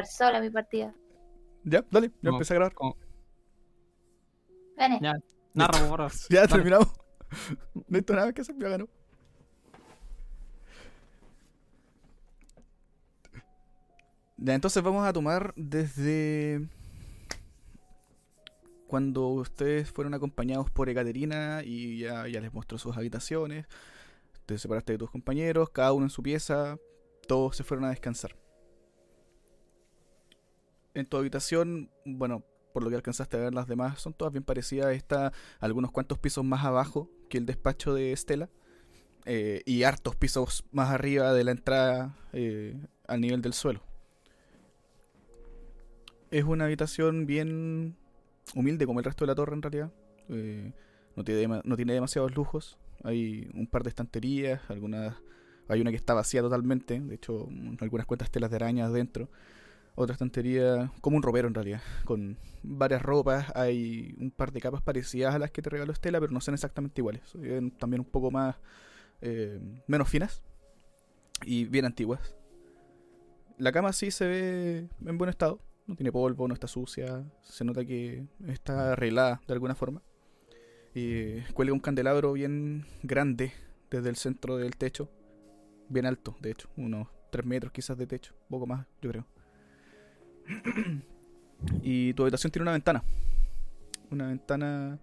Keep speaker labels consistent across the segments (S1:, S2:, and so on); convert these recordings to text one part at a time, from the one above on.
S1: jugar sola mi partida.
S2: Ya, dale, ya
S3: Como-
S2: empecé a grabar.
S3: como-
S1: Vene.
S3: Ya, narra, favor.
S2: Ya
S3: Dale.
S2: terminamos. No necesito nada que hacer, ya ganó. Ya, entonces vamos a tomar desde cuando ustedes fueron acompañados por Ekaterina y ya, ya les mostró sus habitaciones. Te separaste de tus compañeros, cada uno en su pieza, todos se fueron a descansar. En tu habitación, bueno, por lo que alcanzaste a ver las demás, son todas bien parecidas. Está algunos cuantos pisos más abajo que el despacho de Estela. eh, y hartos pisos más arriba de la entrada eh, al nivel del suelo. Es una habitación bien humilde como el resto de la torre en realidad. Eh, no, tiene no tiene demasiados lujos. Hay un par de estanterías, algunas... Hay una que está vacía totalmente, de hecho algunas cuantas telas de arañas dentro. Otra estantería, como un ropero en realidad, con varias ropas. Hay un par de capas parecidas a las que te regaló Estela, pero no son exactamente iguales. Son también un poco más, eh, menos finas y bien antiguas. La cama sí se ve en buen estado, no tiene polvo, no está sucia, se nota que está arreglada de alguna forma. Y cuelga un candelabro bien grande desde el centro del techo, bien alto, de hecho, unos 3 metros quizás de techo, poco más, yo creo. y tu habitación tiene una ventana. Una ventana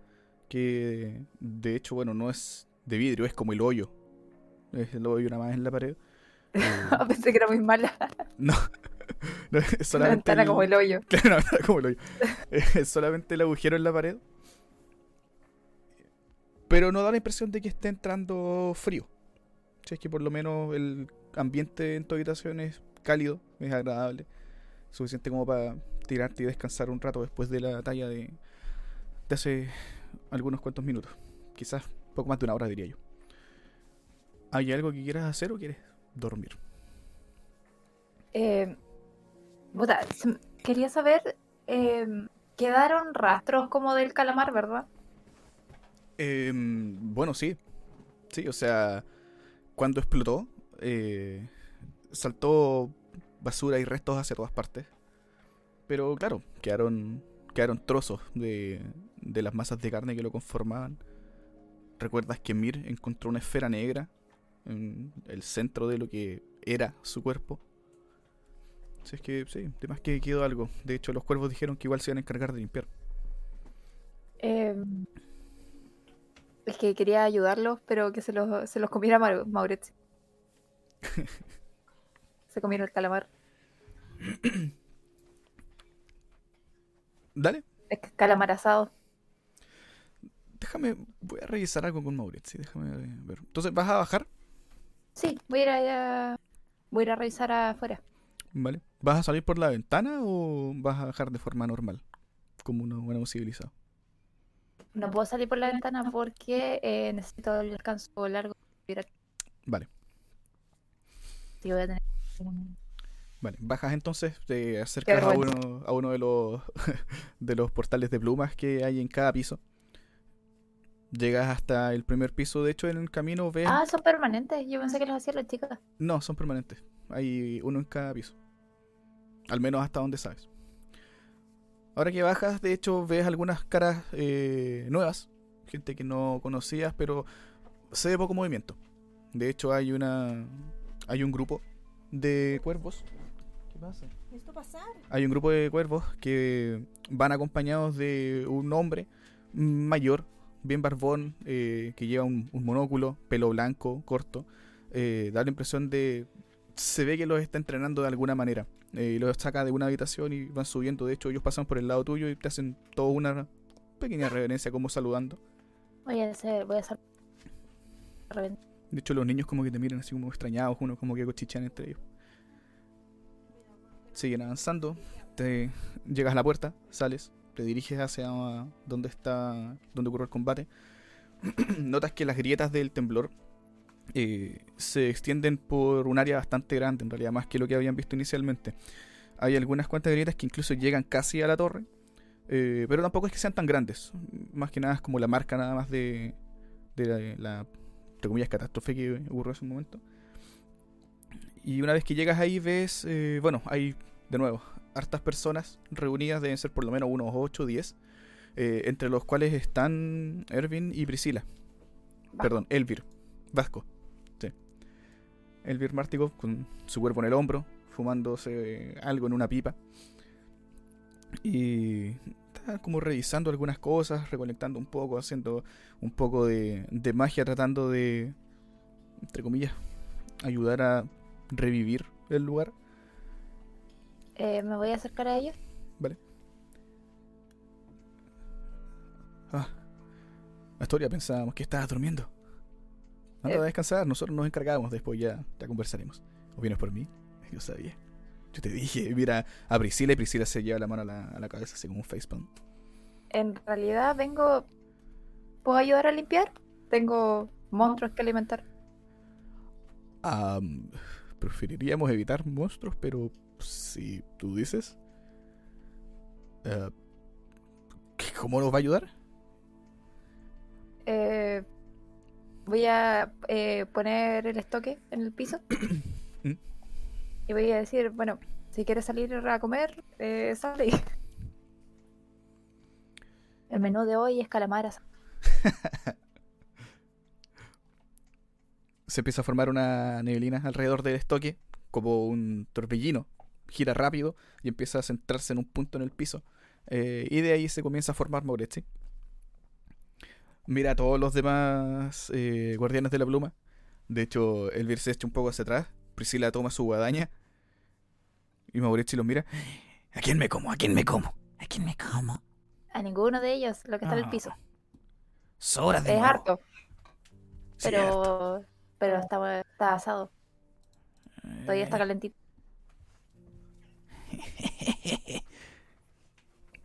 S2: que de hecho, bueno, no es de vidrio, es como el hoyo. Es el hoyo nada más en la pared. Eh,
S1: Pensé que era muy mala.
S2: no, no, es
S1: Una
S2: solamente
S1: ventana
S2: el-
S1: como el hoyo.
S2: Claro, una ventana como el hoyo. Es solamente el agujero en la pared. Pero no da la impresión de que esté entrando frío. Si es que por lo menos el ambiente en tu habitación es cálido, es agradable. Suficiente como para tirarte y descansar un rato después de la talla de, de hace algunos cuantos minutos. Quizás poco más de una hora, diría yo. ¿Hay algo que quieras hacer o quieres dormir?
S1: Eh, puta, quería saber, eh, quedaron rastros como del calamar, ¿verdad?
S2: Em, bueno, sí. Sí, o sea, cuando explotó, eh, saltó basura y restos hacia todas partes. Pero claro, quedaron, quedaron trozos de, de las masas de carne que lo conformaban. ¿Recuerdas que Mir encontró una esfera negra en el centro de lo que era su cuerpo? Si es que sí, de más que quedó algo. De hecho, los cuervos dijeron que igual se iban a encargar de limpiar.
S1: Eh, es que quería ayudarlos, pero que se los, se los comiera Mau- Maurizio. se comieron el calamar.
S2: Dale,
S1: Es que calamar asado.
S2: Déjame, voy a revisar algo con Mauricio, déjame ver. Entonces, ¿vas a bajar?
S1: Sí, voy a ir a, voy a, ir a revisar afuera.
S2: ¿Vale? ¿Vas a salir por la ventana o vas a bajar de forma normal? Como un buen civilizado.
S1: No puedo salir por la ventana porque eh, necesito el descanso largo.
S2: Vale,
S1: Sí, voy a tener
S2: vale. Bajas entonces, te acercas a uno, a uno de los de los portales de plumas que hay en cada piso. Llegas hasta el primer piso, de hecho en el camino ves...
S1: Ah, son permanentes. Yo pensé que los hacían las chicas.
S2: No, son permanentes. Hay uno en cada piso. Al menos hasta donde sabes. Ahora que bajas, de hecho, ves algunas caras eh, nuevas. Gente que no conocías, pero se ve poco movimiento. De hecho, hay una. Hay un grupo de cuervos. ¿Qué pasa?
S4: ¿Esto pasar?
S2: Hay un grupo de cuervos que van acompañados de un hombre mayor, bien barbón, eh, que lleva un, un monóculo, pelo blanco, corto. Eh, da la impresión de... Se ve que los está entrenando de alguna manera. Eh, y los saca de una habitación y van subiendo. De hecho, ellos pasan por el lado tuyo y te hacen toda una pequeña reverencia como saludando.
S1: Voy a hacer, voy a hacer.
S2: De hecho, los niños como que te miran así como extrañados, unos como que cochichan entre ellos. Siguen avanzando, te llegas a la puerta, sales, te diriges hacia donde está, donde ocurre el combate. Notas que las grietas del temblor eh, se extienden por un área bastante grande, en realidad más que lo que habían visto inicialmente. Hay algunas cuantas grietas que incluso llegan casi a la torre, eh, pero tampoco es que sean tan grandes. Más que nada es como la marca nada más de, de la, la entre comillas, catástrofe que ocurrió en ese momento. Y una vez que llegas ahí ves, eh, bueno, hay de nuevo, hartas personas reunidas, deben ser por lo menos unos 8 o 10, eh, entre los cuales están Ervin y Priscila. Perdón, Elvir, Vasco. Sí. Elvir Mártico con su cuerpo en el hombro, fumándose algo en una pipa. Y está como revisando algunas cosas, recolectando un poco, haciendo un poco de, de magia, tratando de, entre comillas, ayudar a revivir el lugar.
S1: Eh, me voy a acercar a ellos.
S2: Vale. Ah. Astoria, pensábamos que estabas durmiendo. Anda
S1: Eh.
S2: a descansar, nosotros nos encargamos, después ya, ya conversaremos. ¿O vienes por mí? Yo sabía. Yo te dije, mira a Priscila y Priscila se lleva la mano a la, a la cabeza así como un facepalm.
S1: En realidad vengo... ¿Puedo ayudar a limpiar? Tengo monstruos que alimentar.
S2: Ah, preferiríamos evitar monstruos, pero si tú dices... eh, ¿qué- ¿Cómo nos va a ayudar?
S1: Eh, voy a eh, poner el estoque en el piso. Y voy a decir, bueno, si quieres salir a comer, eh, sal y- El menú de hoy es calamaras.
S2: se empieza a formar una neblina alrededor del estoque, como un torbellino. Gira rápido y empieza a centrarse en un punto en el piso. Eh, y de ahí se comienza a formar Mauretti. Mira a todos los demás eh, guardianes de la pluma. De hecho, Elvir se echa un poco hacia atrás. Priscila toma su guadaña. Y Mauretti los mira. ¿A quién me como? ¿A quién me como? ¿A quién me como?
S1: A ninguno de ellos, lo que está en el
S2: Ah,
S1: piso.
S2: Sobras de
S1: Es
S2: nuevo.
S1: harto, pero, pero está, está asado. Todavía está calentito.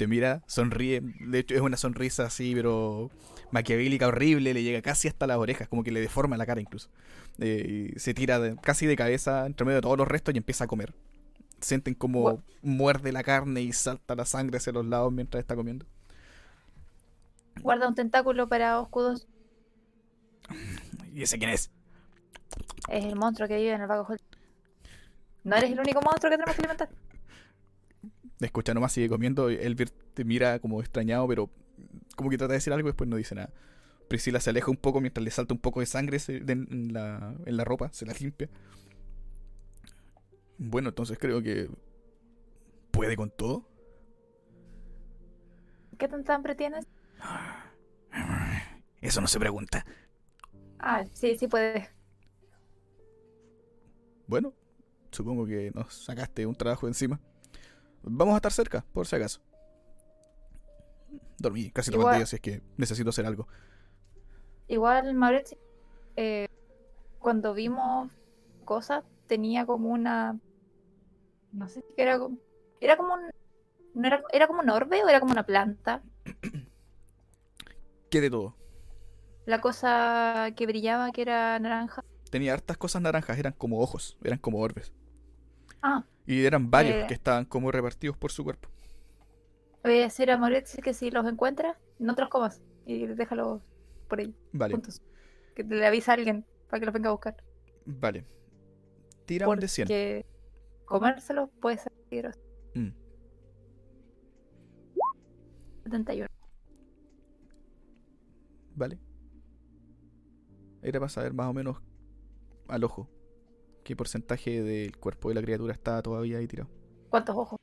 S2: Te mira, sonríe. De hecho, es una sonrisa así, pero maquiavélica, horrible. Le llega casi hasta las orejas, como que le deforma la cara incluso. Eh, y se tira de- casi de cabeza entre medio de todos los restos y empieza a comer. Sienten como muerde la carne y salta la sangre hacia los lados mientras está comiendo.
S1: Guarda un tentáculo para escudos.
S2: ¿Y ese quién es?
S1: Es el monstruo que vive en el Vago. No eres el único monstruo que tenemos que alimentar.
S2: Escucha nomás, sigue comiendo. Elvir te mira como extrañado, pero como que trata de decir algo y después no dice nada. Priscila se aleja un poco mientras le salta un poco de sangre en, la, en la ropa, se la limpia. Bueno, entonces creo que puede con todo.
S1: ¿Qué tanta hambre tienes?
S2: Eso no se pregunta.
S1: Ah, sí, sí puedes.
S2: Bueno, supongo que nos sacaste un trabajo encima. Vamos a estar cerca, por si acaso. Dormí casi todo el día, si es que necesito hacer algo.
S1: Igual Mauricio, eh, cuando vimos cosas, tenía como una. No sé si era como. Era como un. ¿no era, ¿Era como un orbe o era como una planta?
S2: ¿Qué de todo?
S1: La cosa que brillaba, que era naranja.
S2: Tenía hartas cosas naranjas, eran como ojos, eran como orbes.
S1: Ah,
S2: Y eran varios
S1: Eh.
S2: que estaban como repartidos por su cuerpo.
S1: voy a decir a Mauricio que si los encuentras, no te los comas. Y déjalos por ahí,
S2: Vale,
S1: juntos. Que le avisa a alguien para que los venga a buscar.
S2: vale. Tira un de 100.
S1: Porque comérselos puede ser peligroso.
S2: Mm.
S1: 71.
S2: Vale. Era para saber más o menos al ojo qué porcentaje del cuerpo de la criatura está todavía ahí tirado.
S1: ¿Cuántos ojos?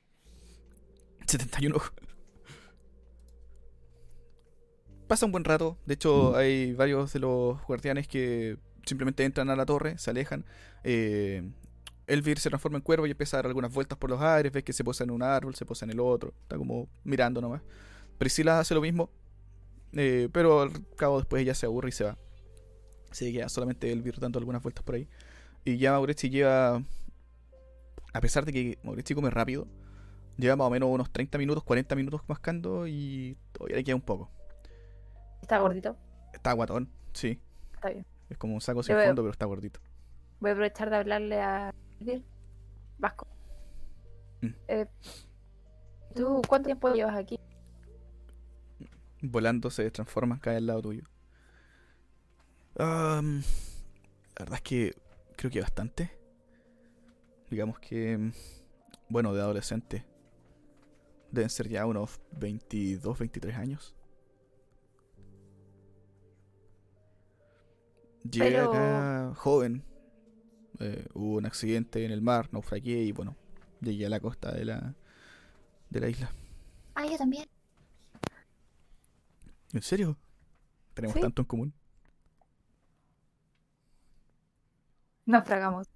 S2: 71 ojos. Pasa un buen rato. De hecho, hay varios de los guardianes que simplemente entran a la torre, se alejan. Eh, Elvir se transforma en cuervo y empieza a dar algunas vueltas por los aires. Ves que se posa en un árbol, se posa en el otro. Está como mirando nomás. Priscila hace lo mismo. eh, pero al cabo después ella se aburre y se va. Se queda solamente Elvir dando algunas vueltas por ahí. Y ya Maurici lleva. A pesar de que Maurici come rápido, lleva más o menos unos 30 minutos, 40 minutos mascando y todavía le queda un poco.
S1: Está gordito.
S2: Está guatón, sí.
S1: Está bien.
S2: Es como un saco sin fondo, pero está gordito.
S1: Voy a aprovechar de hablarle a. Vasco.
S2: Mm.
S1: Eh, ¿Tú cuánto tiempo llevas aquí?
S2: Volando se transforma, cae al lado tuyo. La verdad es que creo que bastante. Digamos que, bueno, de adolescente Deben ser ya unos 22, 23 años. Llegué
S1: Pero-
S2: acá joven. eh, hubo un accidente en el mar, naufragué y bueno, llegué a la costa de la, de la isla.
S1: Ah, yo también.
S2: ¿En serio? Tenemos
S1: Sí.
S2: tanto en común.
S1: Naufragamos.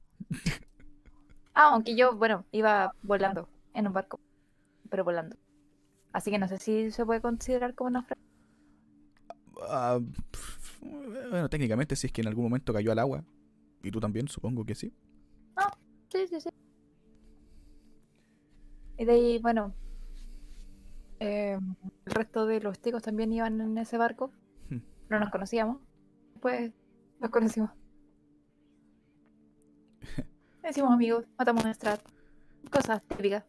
S1: Ah, aunque yo, bueno, iba volando en un barco, pero volando. Así que no sé si se puede considerar como naufragio.
S2: Ah, bueno, técnicamente si es que en algún momento cayó al agua. Y tú también, supongo que sí.
S1: Sí, sí, sí. Y de ahí, bueno, eh, el resto de los chicos también iban en ese barco.
S2: Hmm.
S1: No nos conocíamos. Después nos conocimos. Hicimos amigos, matamos a Strat. Cosas típicas.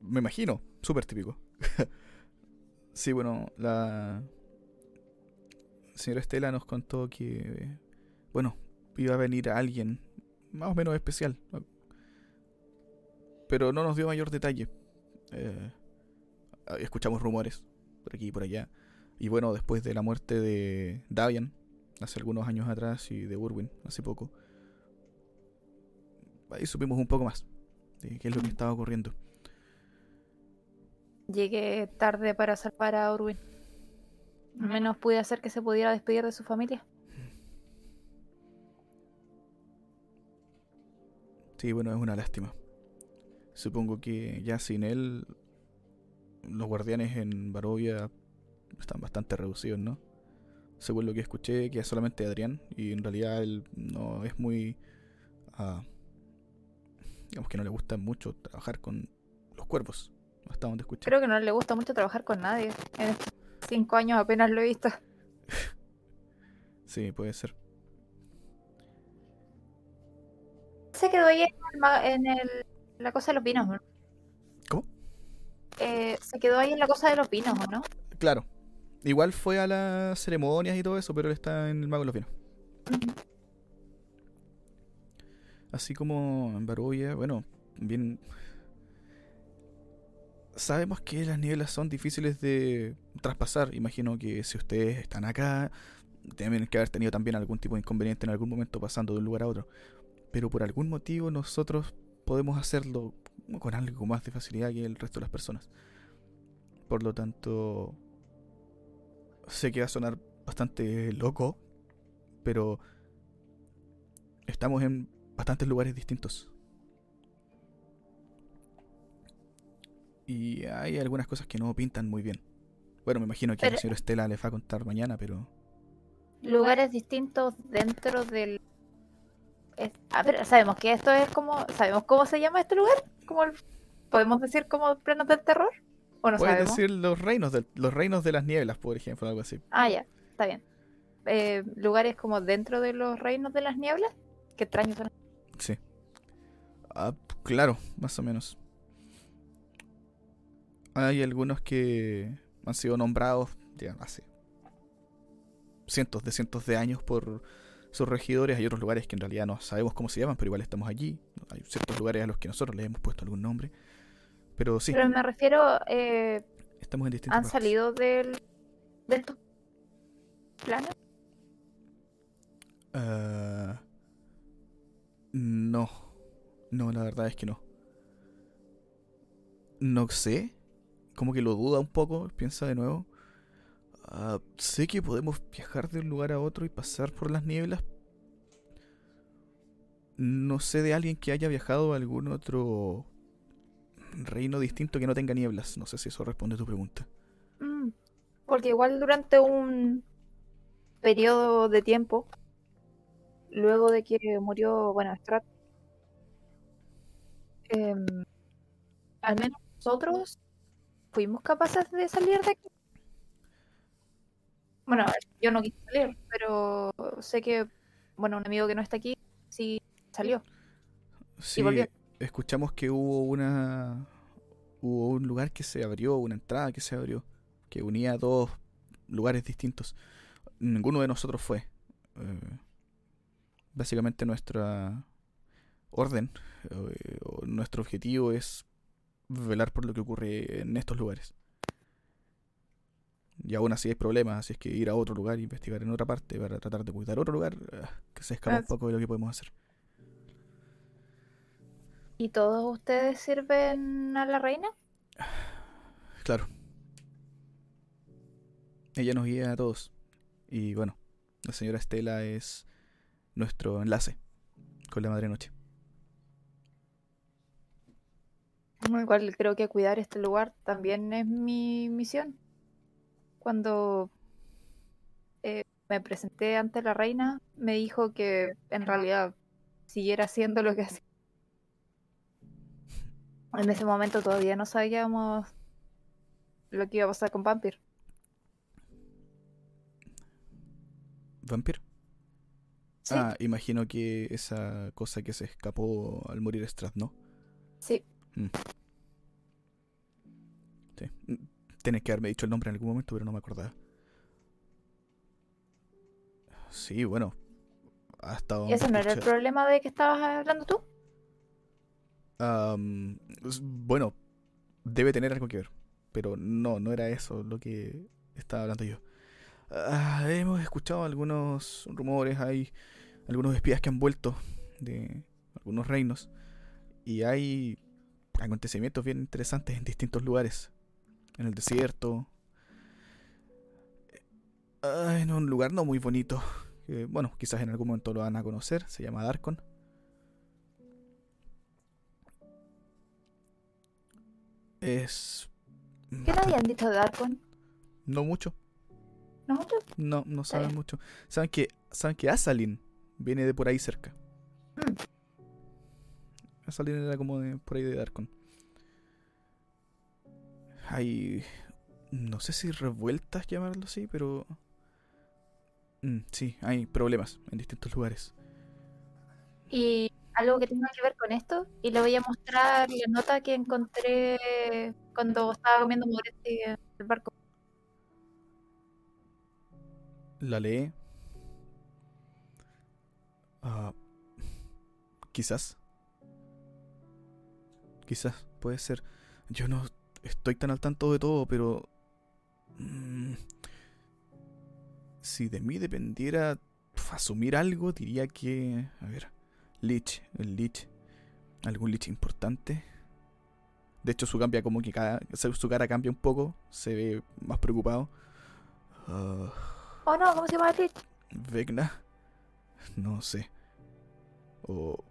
S2: Me imagino, súper típico. sí, bueno, la señora Estela nos contó que, bueno, iba a venir alguien más o menos especial. Pero no nos dio mayor detalle. Eh, escuchamos rumores por aquí y por allá. Y bueno, después de la muerte de Davian, hace algunos años atrás, y de Urwin, hace poco, ahí supimos un poco más de qué es lo que estaba ocurriendo.
S1: Llegué tarde para salvar a Orwin. Al menos pude hacer que se pudiera despedir de su familia.
S2: Sí, bueno, es una lástima. Supongo que ya sin él, los guardianes en Barovia están bastante reducidos, ¿no? Según lo que escuché, que es solamente Adrián, y en realidad él no es muy... ah, digamos que no le gusta mucho trabajar con los cuervos, hasta donde escuché.
S1: Creo que no le gusta mucho trabajar con nadie. En estos cinco años apenas lo he visto.
S2: Sí, puede ser.
S1: Se quedó ahí en, el ma- en el- la cosa de los vinos, ¿no?
S2: ¿Cómo?
S1: Eh, se quedó ahí en la cosa de los vinos, ¿o no?
S2: Claro. Igual fue a las ceremonias y todo eso, pero él está en el Mago de los Vinos. Así como en Barovia, bueno, bien. Sabemos que las nieblas son difíciles de traspasar. Imagino que si ustedes están acá, deben que haber tenido también algún tipo de inconveniente en algún momento pasando de un lugar a otro. Pero por algún motivo nosotros podemos hacerlo con algo más de facilidad que el resto de las personas. Por lo tanto, sé que va a sonar bastante loco, pero estamos en bastantes lugares distintos. Y hay algunas cosas que no pintan muy bien. Bueno, me imagino que
S1: Pero-
S2: señora Estela les va a contar mañana, pero
S1: Lugares distintos dentro del... es- Ah, pero sabemos que esto es como... ¿Sabemos cómo se llama este lugar? ¿Cómo el- ¿Podemos decir como planos del terror? ¿O no
S2: puedes
S1: sabemos?
S2: decir los reinos del- los reinos de las nieblas, por ejemplo, algo así.
S1: Ah, ya, está bien. Eh, lugares como dentro de los reinos de las nieblas. Qué extraño son.
S2: Sí. Ah, claro, más o menos. Hay algunos que han sido nombrados ya hace cientos de cientos de años por sus regidores. Hay otros lugares que en realidad no sabemos cómo se llaman, pero igual estamos allí. Hay ciertos lugares a los que nosotros le hemos puesto algún nombre. Pero sí,
S1: Pero me refiero, eh,
S2: estamos en distintas
S1: ¿han
S2: partes.
S1: salido del, de estos?
S2: Ah, No, la verdad es que no. No sé. Como que lo duda un poco. Piensa de nuevo. Ah, sé que podemos viajar de un lugar a otro y pasar por las nieblas. No sé de alguien que haya viajado a algún otro reino distinto que no tenga nieblas. No sé si eso responde a tu pregunta.
S1: Mm, Porque igual durante un periodo de tiempo, luego de que murió, bueno, Strat, em, al menos nosotros fuimos capaces de salir de aquí. Bueno, yo no quise salir, pero sé que, bueno, un amigo que no está aquí sí salió.
S2: Sí,
S1: volvió.
S2: escuchamos que hubo una. Hubo un lugar que se abrió, una entrada que se abrió, que unía dos lugares distintos. Ninguno de nosotros fue. Eh, básicamente nuestra orden, eh, nuestro objetivo es velar por lo que ocurre en estos lugares. Y aún así hay problemas, así es que ir a otro lugar e investigar en otra parte para tratar de cuidar otro lugar, ah, que se escapa un poco de lo que podemos hacer.
S1: ¿Y todos ustedes sirven a la reina?
S2: Claro. Ella nos guía a todos. Y bueno, la señora Estela es nuestro enlace con la Madre Noche.
S1: Igual creo que cuidar este lugar también es mi misión. Cuando eh, me presenté ante la reina, me dijo que en realidad siguiera haciendo lo que hacía. En ese momento todavía no sabíamos lo que iba a pasar con Vampir.
S2: ¿Vampir? Ah, imagino que esa cosa que se escapó al morir Strath, ¿no?
S1: Sí.
S2: Mm. Sí. Mm, Tienes que haberme dicho el nombre en algún momento, pero no me acordaba. Sí, bueno. Ha estado.
S1: ¿Y ese no era el problema de que estabas hablando tú?
S2: bueno, debe tener algo que ver. Pero no, no era eso lo que estaba hablando yo. Ah, hemos escuchado algunos rumores, hay algunos espías que han vuelto de algunos reinos. Y hay acontecimientos bien interesantes en distintos lugares. En el desierto. Ah, en un lugar no muy bonito. Que, bueno, quizás en algún momento lo van a conocer. Se llama Darkon. Es.
S1: ¿Qué le habían dicho de Darkon?
S2: No mucho.
S1: ¿No mucho?
S2: No, no saben mucho. Saben que, saben que Asalin viene de por ahí cerca.
S1: Mm.
S2: Asalin era como de por ahí de Darkon. Hay. No sé si revueltas llamarlo así, pero. Mm, sí, hay problemas en distintos lugares.
S1: Y algo que tenga que ver con esto, y le voy a mostrar la nota que encontré cuando estaba comiendo Moretti en el barco.
S2: La lee. Ah, quizás. Quizás, puede ser. Yo no estoy tan al tanto de todo, pero... Mm, si de mí dependiera asumir algo, diría que... A ver, Lich, el Lich. Algún Lich importante. De hecho, su, cambia como que cada, su cara cambia un poco. Se ve más preocupado.
S1: oh no, ¿cómo se llama el Lich?
S2: Vegna. No sé. O...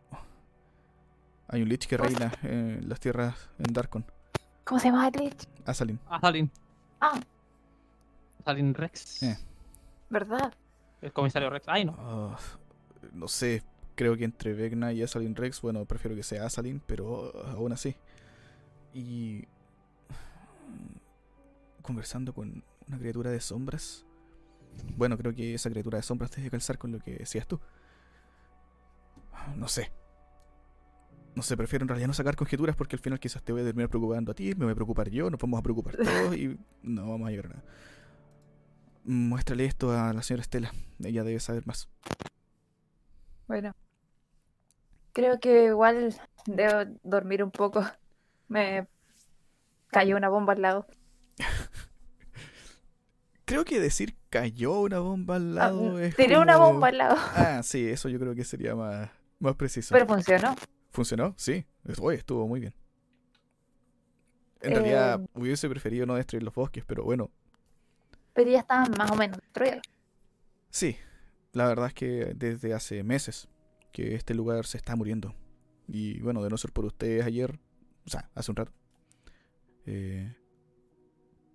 S2: Hay un Lich que reina en las tierras en Darkon.
S1: ¿Cómo se llama el Lich?
S2: Asalin.
S3: Asalin.
S1: Ah.
S3: Asalin Rex.
S2: Eh.
S1: ¿Verdad?
S3: El comisario Rex. Ay, no.
S2: Uh, no sé. Creo que entre Vegna y Asalin Rex, bueno, prefiero que sea Asalin, pero uh, aún así. Y. Conversando con una criatura de sombras. Bueno, creo que esa criatura de sombras te debe calzar con lo que decías tú. No sé. No sé, prefiero en realidad no sacar conjeturas porque al final quizás te voy a terminar preocupando a ti, me voy a preocupar yo, nos vamos a preocupar todos y no vamos a llegar a nada. Muéstrale esto a la señora Estela, ella debe saber más.
S1: Bueno. Creo que igual debo dormir un poco. Me cayó una bomba al lado.
S2: creo que decir cayó una bomba al
S1: Ah,
S2: lado es
S1: tiré una bomba al lado.
S2: Ah, sí, eso yo creo que sería más, más preciso.
S1: Pero funcionó.
S2: ¿Funcionó? Sí. Oye, estuvo muy bien. En realidad
S1: Eh,
S2: hubiese preferido no destruir los bosques, pero bueno,
S1: Pero ya estaban más o menos destruidos.
S2: sí. La verdad es que desde hace meses que este lugar se está muriendo. Y bueno, de no ser por ustedes ayer, o sea, hace un rato, eh,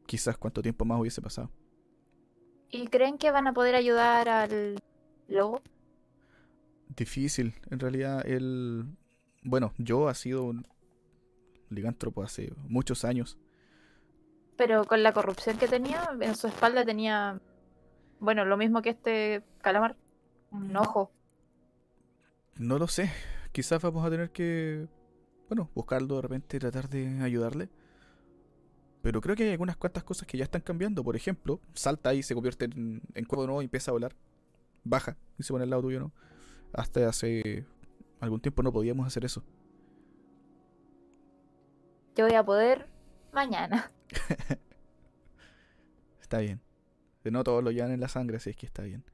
S2: quizás cuánto tiempo más hubiese pasado.
S1: ¿Y creen que van a poder ayudar al lobo?
S2: Difícil, en realidad, el... Bueno, yo ha sido un ligántropo hace muchos años.
S1: Pero con la corrupción que tenía, en su espalda tenía, bueno, lo mismo que este calamar. Un ojo.
S2: No lo sé. Quizás vamos a tener que, bueno, buscarlo de repente y tratar de ayudarle. Pero creo que hay algunas cuantas cosas que ya están cambiando. Por ejemplo, salta y se convierte en, en cuervo de nuevo y empieza a volar. Baja y se pone al lado tuyo, ¿no? Hasta hace algún tiempo no podíamos hacer eso.
S1: yo voy a poder mañana.
S2: Está bien. No todos lo llevan en la sangre, así es que está bien.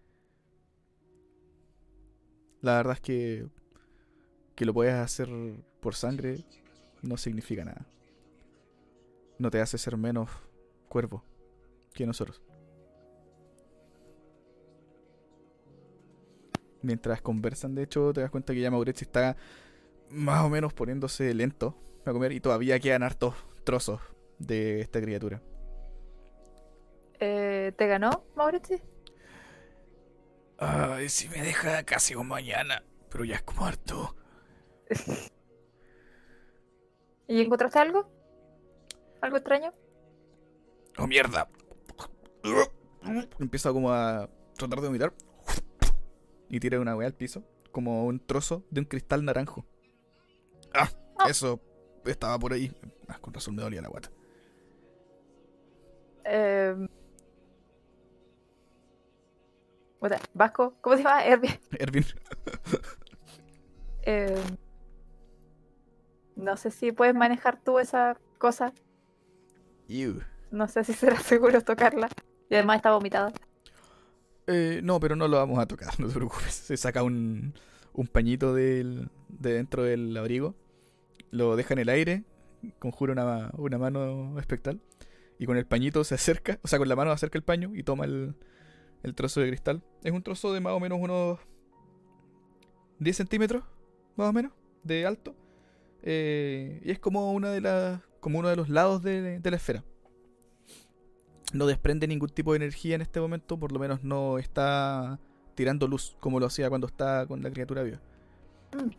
S2: La verdad es que que lo puedas hacer por sangre no significa nada. No te hace ser menos cuervo que nosotros. Mientras conversan, de hecho, te das cuenta que ya Maurechi está más o menos poniéndose lento a comer y todavía quedan hartos trozos de esta criatura.
S1: Eh, ¿Te ganó, Maurechi?
S2: Ay, si me deja casi un mañana, pero ya es como harto.
S1: ¿Y encontraste algo? ¿Algo extraño?
S2: ¡Oh, mierda! Empieza como a tratar de vomitar. Y tira una weá al piso. Como un trozo de un cristal naranjo. ¡Ah!
S1: Ah.
S2: Eso estaba por ahí. Ah, con razón me dolía la guata.
S1: Eh... Vasco, ¿cómo se llama? Erwin.
S2: Ervin.
S1: Eh, no sé si puedes manejar tú esa cosa. No sé si será seguro tocarla. Y además está vomitada.
S2: Eh, no, pero no lo vamos a tocar, no te preocupes. Se saca un, un pañito del, de dentro del abrigo, lo deja en el aire, conjura una, una mano espectral, y con el pañito se acerca, o sea, con la mano acerca el paño y toma el, el trozo de cristal. Es un trozo de más o menos unos 10 centímetros, más o menos, de alto. Eh, y es como una de las. como uno de los lados de, de la esfera. No desprende ningún tipo de energía en este momento, por lo menos no está tirando luz como lo hacía cuando está con la criatura viva.
S1: Mm.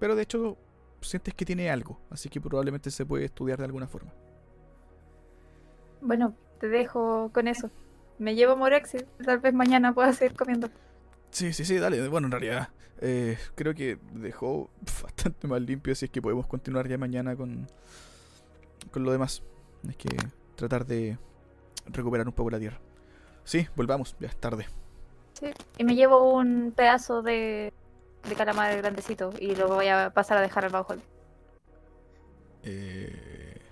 S2: Pero de hecho, sientes que tiene algo, así que probablemente se puede estudiar de alguna forma.
S1: Bueno, te dejo con eso. Me llevo Morexi. Tal vez mañana pueda seguir comiendo.
S2: Sí, sí, sí, dale. Bueno, en realidad, eh, creo que dejó bastante más limpio, así es que podemos continuar ya mañana con, con lo demás. Hay que tratar de recuperar un poco la tierra. Sí, volvamos, ya es tarde.
S1: Sí. Y me llevo un pedazo de, de calamar grandecito y lo voy a pasar a dejar al bajo.
S2: Eh.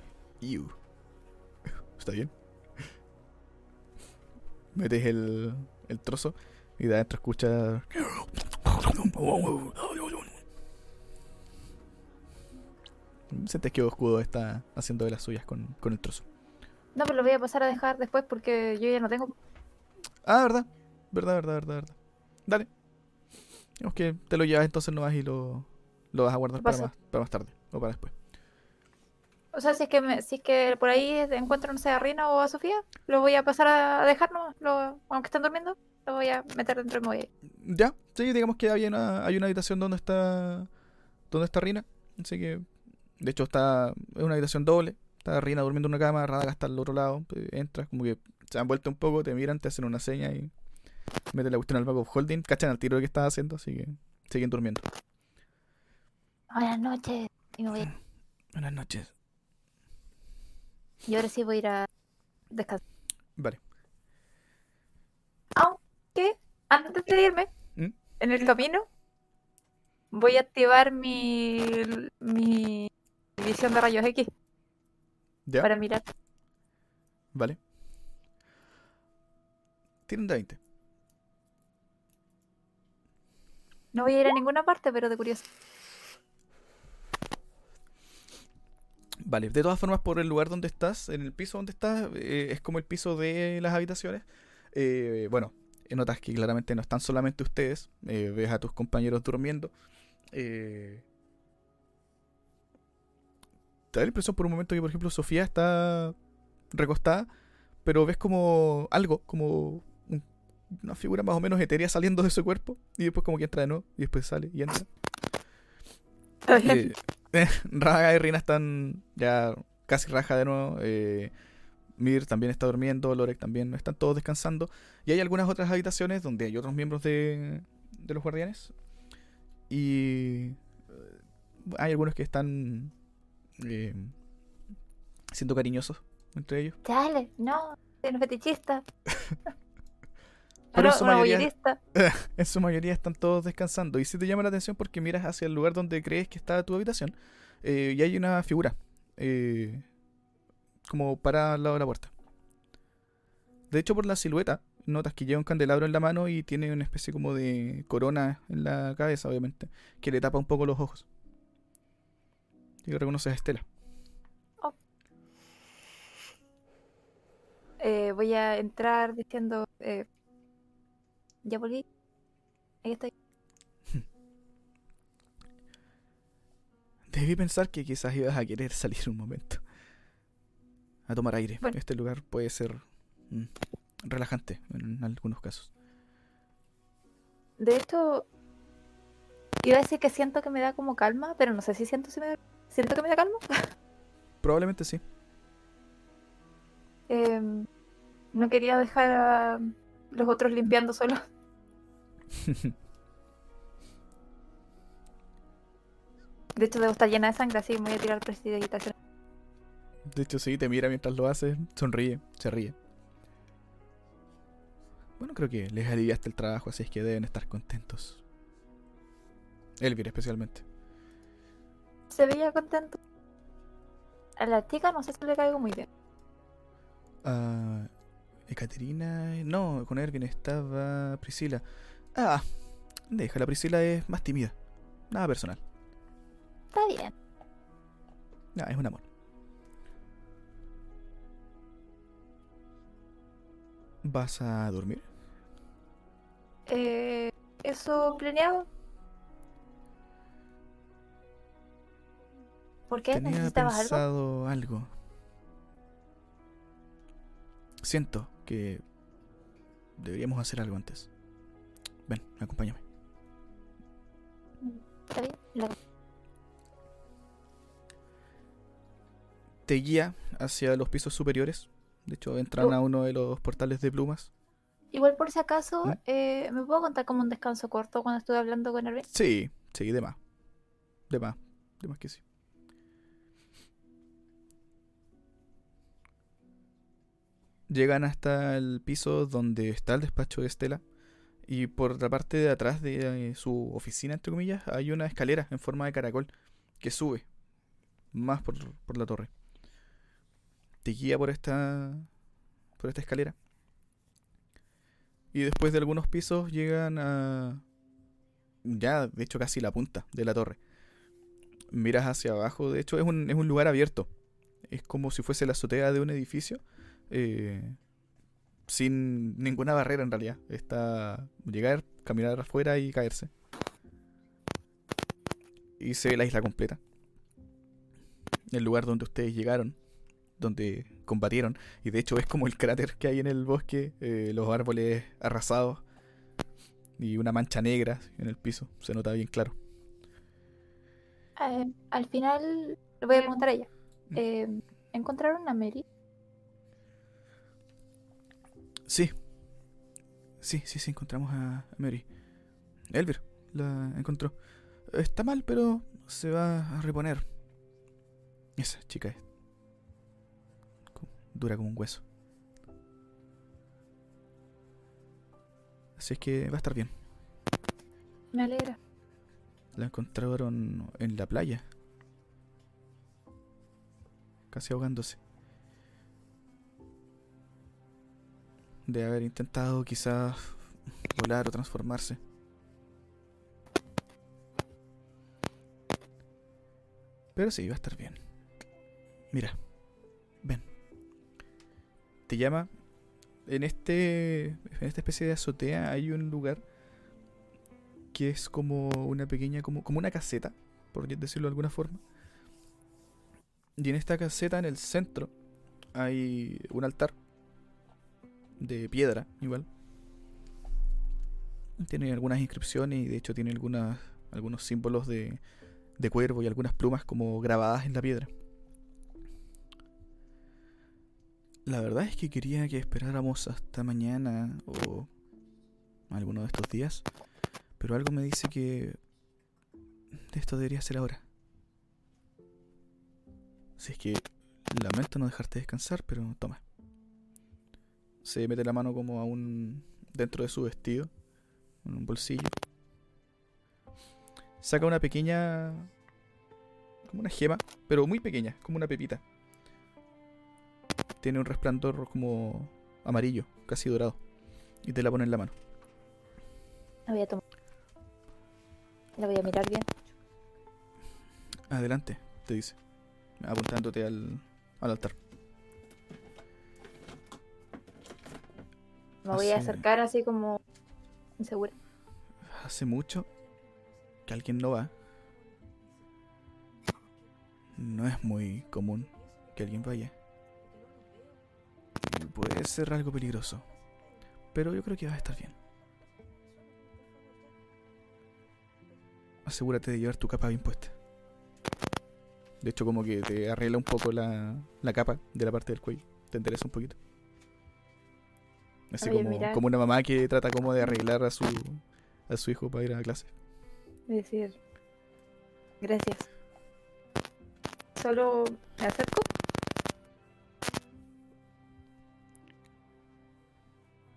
S2: ¿Está bien? Metes el, el trozo y de adentro escuchas. Sientes que Oscudo está haciendo de las suyas con, con el trozo.
S1: No, pero lo voy a pasar a dejar después porque yo ya no tengo.
S2: Ah, verdad. Verdad, verdad, verdad, verdad. Dale. Digamos que te lo llevas entonces nomás y lo, lo vas a guardar para más, para más tarde o para después.
S1: O sea, si es que me- si es que por ahí encuentro, no sé, a Rina o a Sofía, lo voy a pasar a dejar, ¿no? Lo- aunque estén durmiendo, lo voy a meter dentro a ir.
S2: Ya, sí, digamos que hay una, hay una habitación donde está donde está Rina. Así que, de hecho, está es una habitación doble. Está Rina durmiendo en una cama, Radaga está al otro lado. Entras, como que se dan vuelta un poco, te miran, te hacen una seña y meten la cuestión al bag of holding. Cachan al tiro que estás haciendo, así que siguen durmiendo.
S1: Buenas noches. Y me voy a ir.
S2: Buenas noches.
S1: Y ahora sí voy a ir a descansar.
S2: Vale.
S1: Aunque, antes de irme,
S2: ¿Mm?
S1: en el camino, voy a activar mi, mi visión de rayos X
S2: ¿Ya?
S1: para mirar.
S2: Vale. Tienen de 20.
S1: No voy a ir a ninguna parte, pero de curioso.
S2: Vale, de todas formas, por el lugar donde estás, en el piso donde estás, eh, es como el piso de las habitaciones. Eh, bueno, notas que claramente no están solamente ustedes, eh, ves a tus compañeros durmiendo. Eh, da la impresión por un momento que, por ejemplo, Sofía está recostada, pero ves como algo, como un- una figura más o menos etérea saliendo de su cuerpo, y después como que entra de nuevo, y después sale y entra.
S1: Bien.
S2: Eh, Raga y Rina están ya casi raja de nuevo. Eh, Mir también está durmiendo, Lorek también, están todos descansando. Y hay algunas otras habitaciones donde hay otros miembros de, de los guardianes. Y eh, hay algunos que están eh, siendo cariñosos entre ellos.
S1: Dale, no, un fetichista.
S2: Pero en
S1: Una-
S2: su mayoría-. En su mayoría están todos descansando. Y si te llama la atención porque miras hacia el lugar donde crees que está tu habitación. eh, y hay una figura eh, como para al lado de la puerta. De hecho, por la silueta, notas que lleva un candelabro en la mano y tiene una especie como de corona en la cabeza, obviamente, que le tapa un poco los ojos. Y reconoces a Estela.
S1: Eh, voy a entrar diciendo, eh, ya volví, ahí estoy.
S2: Debí pensar que quizás ibas a querer salir un momento. A tomar aire.
S1: Bueno.
S2: Este lugar puede ser mm, relajante en algunos casos.
S1: De hecho, iba a decir que siento que me da como calma, pero no sé si siento, si me da- siento que me da calma.
S2: Probablemente sí.
S1: Em, no quería dejar a los otros limpiando solos. De hecho, debo estar llena de sangre, así que me voy a tirar prestidigitación.
S2: De hecho, sí, te mira mientras lo haces, sonríe, se ríe. Bueno, creo que les aliviaste el trabajo, así es que deben estar contentos. Elvira, especialmente.
S1: Se veía contento. A la chica no sé si le caigo muy bien.
S2: Ah, Ekaterina. No, con Erwin estaba Priscila. Ah, déjala, Priscila es más tímida. Nada personal.
S1: Está bien.
S2: Nada, es un amor. ¿Vas a dormir?
S1: Eh, ¿Eso planeado? ¿Por qué?
S2: Tenía
S1: ¿Necesitabas algo?
S2: pensado algo. Siento que deberíamos hacer algo antes. Ven, acompáñame.
S1: ¿Está bien? Lo-
S2: Te guía hacia los pisos superiores. De hecho, entran a uno de los portales de plumas.
S1: Igual por si acaso,
S2: ¿Mm?
S1: eh, ¿me puedo contar como un descanso corto cuando estuve hablando con Erwin?
S2: Sí, sí, de más. De más. De más que sí. Llegan hasta el piso donde está el despacho de Estela. Y por la parte de atrás de su oficina, entre comillas, hay una escalera en forma de caracol que sube más por, por la torre. Te guía por esta, por esta escalera. Y después de algunos pisos llegan a, ya, de hecho, casi la punta de la torre. Miras hacia abajo, de hecho, es un, es un lugar abierto. Es como si fuese la azotea de un edificio. Eh, sin ninguna barrera en realidad. Está llegar, caminar afuera y caerse. Y se ve la isla completa. El lugar donde ustedes llegaron, donde combatieron. Y de hecho es como el cráter que hay en el bosque, eh, los árboles arrasados y una mancha negra en el piso. Se nota bien claro.
S1: Eh, al final le voy a preguntar a ella.
S2: Mm.
S1: Eh, ¿Encontraron a Mary?
S2: Sí. Sí, sí, sí, encontramos a Mary. Elvir la encontró. Está mal, pero se va a reponer. Esa chica es dura como un hueso. Así es que va a estar bien.
S1: Me alegra.
S2: La encontraron en la playa. Casi ahogándose. De haber intentado quizás volar o transformarse. Pero sí, va a estar bien. Mira, ven. Te llama. En este. En esta especie de azotea hay un lugar que es como una pequeña, como, como una caseta, por decirlo de alguna forma. Y en esta caseta, en el centro, hay un altar de piedra, igual. Tiene algunas inscripciones y de hecho tiene algunas, algunos símbolos de, de cuervo y algunas plumas como grabadas en la piedra. La verdad es que quería que esperáramos hasta mañana o alguno de estos días pero algo me dice que esto debería ser ahora. Si es que lamento no dejarte descansar, pero toma. Se mete la mano como a un dentro de su vestido, en un bolsillo. Saca una pequeña como una gema, pero muy pequeña, como una pepita. Tiene un resplandor como amarillo, casi dorado. Y te la pone en la mano.
S1: La voy a tomar. La voy a mirar bien.
S2: Adelante, te dice, apuntándote al, al altar.
S1: Me voy a acercar así como insegura.
S2: Hace mucho que alguien no va. No es muy común que alguien vaya. Puede ser algo peligroso. Pero yo creo que vas a estar bien. Asegúrate de llevar tu capa bien puesta. De hecho, como que te arregla un poco la, la capa de la parte del cuello. Te endereza un poquito. Así
S1: Oye,
S2: como, una mamá que trata como de arreglar a su, a su hijo para ir a clase.
S1: Es decir, gracias. Solo me acerco.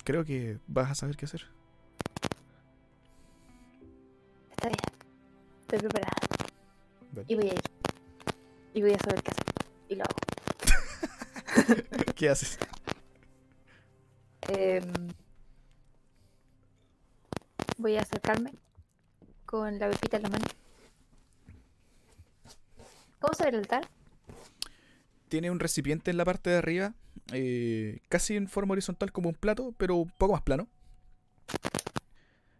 S2: Creo que vas a saber qué hacer.
S1: Está bien. Estoy preparada.
S2: Vale.
S1: Y voy a ir. Y voy a saber qué hacer. Y lo hago.
S2: ¿Qué haces?
S1: Em, voy a acercarme con la pepita en la mano. ¿Cómo se ve el altar?
S2: Tiene un recipiente en la parte de arriba, eh, casi en forma horizontal como un plato, pero un poco más plano.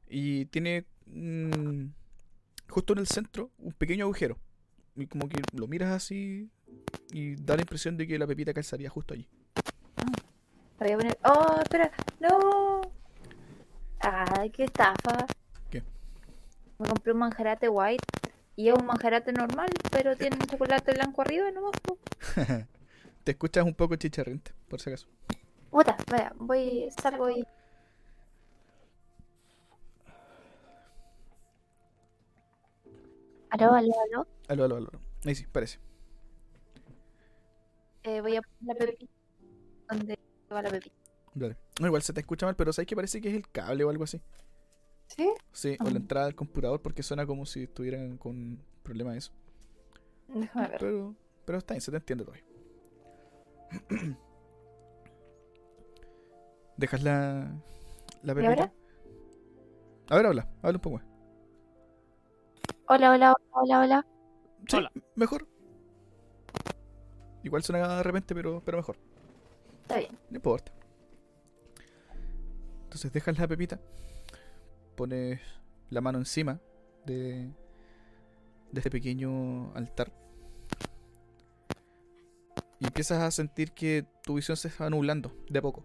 S2: Y tiene mm, justo en el centro un pequeño agujero. Y como que lo miras así y da la impresión de que la pepita calzaría justo allí.
S1: Voy a poner. ¡Oh, espera! ¡No! ¡Ay, qué estafa!
S2: ¿Qué?
S1: Me compré un manjarate white y es un manjarate normal, pero tiene un chocolate blanco arriba nomás.
S2: Te escuchas un poco chicharrente, por si acaso.
S1: Puta, vaya, voy, salgo y. Aló, aló, aló.
S2: Aló, aló, aló. Ahí sí, parece.
S1: Eh, voy a poner la pepita. ¿Dónde va la pepita?
S2: Dale. No, igual se te escucha mal, pero sabes que parece que es el cable o algo así.
S1: ¿Sí?
S2: Sí, o
S1: Ah.
S2: la entrada del computador porque suena como si estuvieran con problemas de eso.
S1: Déjame ver.
S2: Pero, pero está bien, se te entiende todavía. ¿Dejas la, la
S1: ¿Y
S2: pepita?
S1: ahora?
S2: A ver, habla, habla un poco más.
S1: Hola, hola, hola, hola.
S2: Sí,
S3: Hola.
S2: mejor. Igual suena de repente, pero, pero mejor.
S1: Está bien.
S2: No importa. Entonces dejas la pepita, pones la mano encima de, de este pequeño altar y empiezas a sentir que tu visión se va nublando de a poco.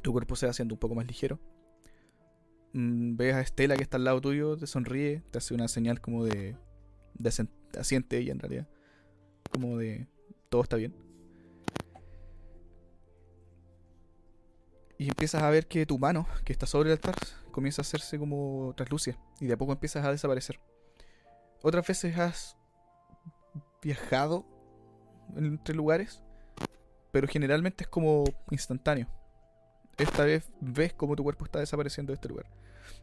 S2: Tu cuerpo se va haciendo un poco más ligero. Mm, Ves a Estela que está al lado tuyo, te sonríe, te hace una señal como de, de asiente ella en realidad, como de todo está bien. Y empiezas a ver que tu mano, que está sobre el altar, comienza a hacerse como traslúcida. Y de a poco empiezas a desaparecer. Otras veces has viajado entre lugares, pero generalmente es como instantáneo. Esta vez ves como tu cuerpo está desapareciendo de este lugar.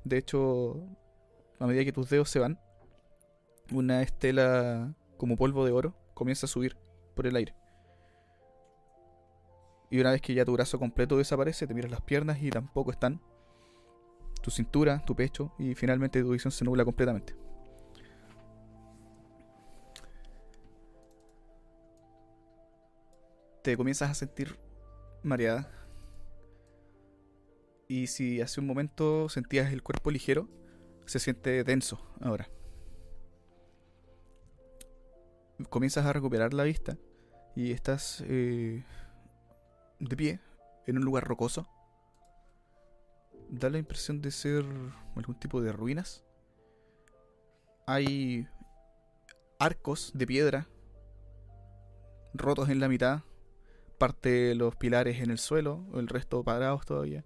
S2: De hecho, a medida que tus dedos se van, una estela como polvo de oro comienza a subir por el aire. Y una vez que ya tu brazo completo desaparece, te miras las piernas y tampoco están. Tu cintura, tu pecho y finalmente tu visión se nubla completamente. Te comienzas a sentir mareada. Y si hace un momento sentías el cuerpo ligero, se siente denso ahora. Comienzas a recuperar la vista y estás eh, de pie en un lugar rocoso. Da la impresión de ser algún tipo de ruinas. Hay arcos de piedra rotos en la mitad, parte de los pilares en el suelo, el resto parados todavía.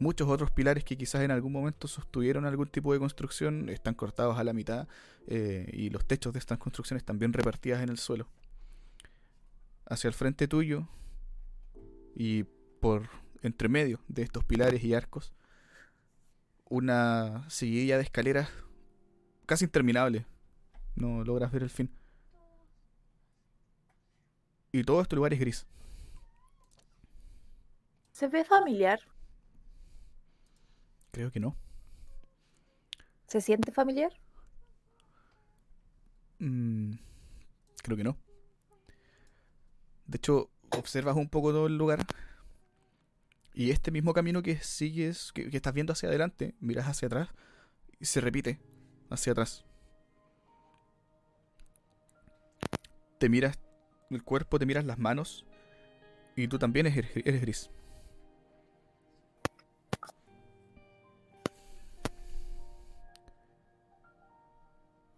S2: Muchos otros pilares que quizás en algún momento sostuvieron algún tipo de construcción están cortados a la mitad eh, y los techos de estas construcciones también repartidas en el suelo. Hacia el frente tuyo y por entre medio de estos pilares y arcos, una seguidilla de escaleras casi interminable. No logras ver el fin. y todo este lugar es gris.
S1: ¿Se ve familiar?
S2: Creo que no.
S1: ¿Se siente familiar?
S2: Mm, creo que no. De hecho, observas un poco todo el lugar. Y este mismo camino que sigues, que, que estás viendo hacia adelante, miras hacia atrás y se repite hacia atrás. Te miras el cuerpo, te miras las manos y tú también eres, eres gris.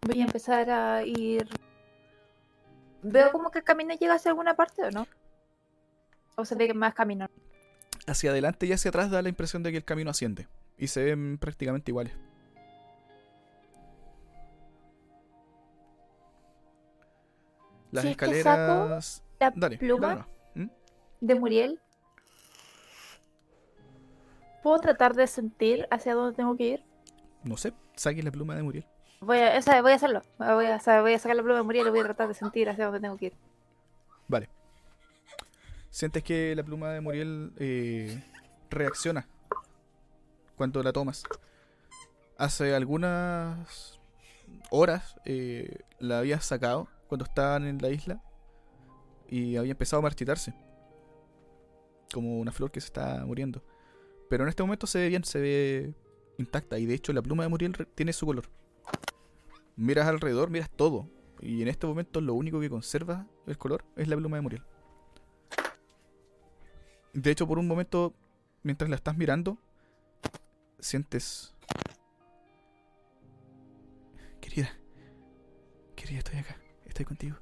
S1: Voy a empezar a ir. ¿Veo como que el camino llega hacia alguna parte o no? ¿O se ve más camino?
S2: Hacia adelante y hacia atrás da la impresión de que el camino asciende. Y se ven prácticamente iguales. Las
S1: Si es que saco
S2: escaleras.
S1: La
S2: Dale,
S1: pluma
S2: dale. ¿Mm?
S1: de Muriel. ¿Puedo tratar de sentir hacia dónde tengo que ir?
S2: No sé, saque la pluma de Muriel.
S1: Voy a, o sea, voy a hacerlo. Voy a, o sea, voy a sacar la pluma de Muriel y voy a tratar de sentir hacia dónde tengo que ir.
S2: Vale. Sientes que la pluma de Muriel eh, reacciona cuando la tomas. Hace algunas horas eh, la habías sacado cuando estaban en la isla y había empezado a marchitarse. Como una flor que se está muriendo. Pero en este momento se ve bien, se ve intacta. Y de hecho la pluma de Muriel tiene su color. Miras alrededor, miras todo. Y en este momento lo único que conserva el color es la pluma de Muriel. De hecho, por un momento, mientras la estás mirando, sientes... Querida, querida, estoy acá, estoy contigo.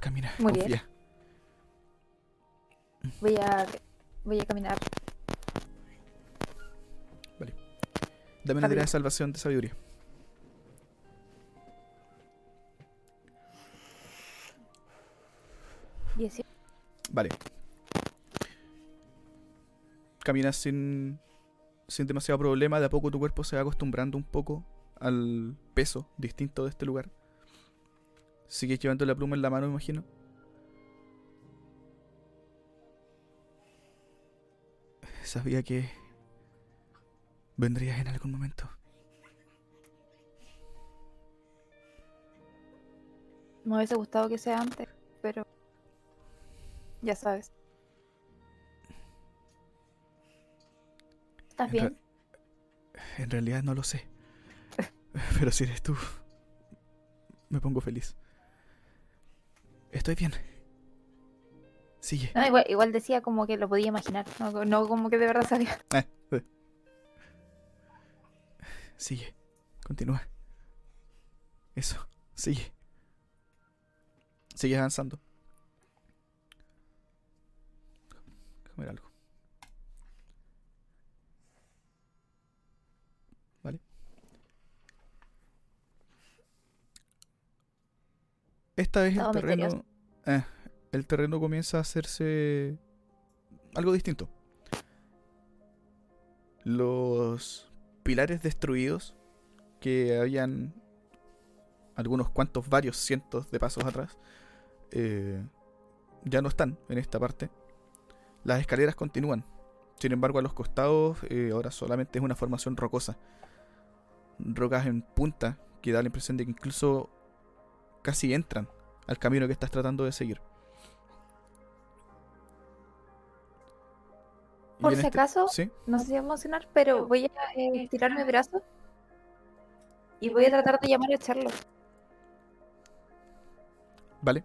S2: Camina,
S1: Muriel.
S2: confía.
S1: Voy a, voy a caminar.
S2: Dame una tirada de
S1: bien.
S2: salvación de sabiduría. Vale. Caminas sin, sin demasiado problema. De a poco tu cuerpo se va acostumbrando un poco al peso distinto de este lugar. Sigues llevando la pluma en la mano, imagino. Sabía que vendrías en algún momento.
S1: Me hubiese gustado que sea antes, pero ya sabes. ¿Estás
S2: En
S1: bien?
S2: En realidad no lo sé. Pero si eres tú, me pongo feliz. Estoy bien. Sigue.
S1: No, igual, igual decía como que lo podía imaginar, no, no como que de verdad sabía.
S2: Eh, eh. Sigue. Continúa. Eso. Sigue. Sigue avanzando. Déjame ver algo. Vale. Esta vez el terreno. eh, el terreno comienza a hacerse algo distinto. Los pilares destruidos que habían algunos cuantos, varios cientos de pasos atrás, eh, ya no están en esta parte. Las escaleras continúan. Sin embargo, a los costados eh, ahora solamente es una formación rocosa. Rocas en punta que da la impresión de que incluso casi entran al camino que estás tratando de seguir.
S1: Por si
S2: este-
S1: acaso,
S2: ¿Sí?
S1: no sé si va a emocionar, pero voy a eh, tirar mi brazo y voy a tratar de llamar a Charlo.
S2: Vale.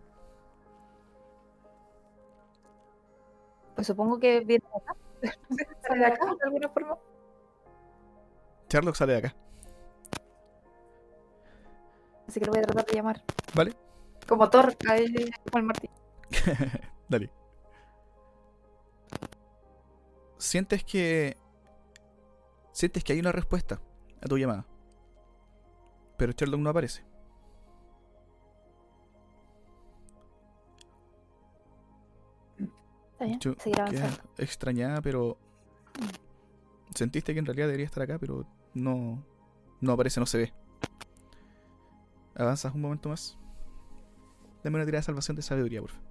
S1: Pues supongo que viene de acá. ¿Sale de acá de alguna forma?
S2: Sherlock sale de acá.
S1: Así que lo voy a tratar de llamar.
S2: Vale.
S1: Como Thor, ahí, como el martillo.
S2: Dale. Sientes que. Sientes que hay una respuesta a tu llamada. Pero Sherlock no aparece.
S1: Está bien,
S2: Yo-
S1: seguir
S2: Queda
S1: avanzando.
S2: extrañada, pero. Sentiste que en realidad debería estar acá, pero no. No aparece, no se ve. ¿Avanzas un momento más? Dame una tirada de salvación de sabiduría, por favor.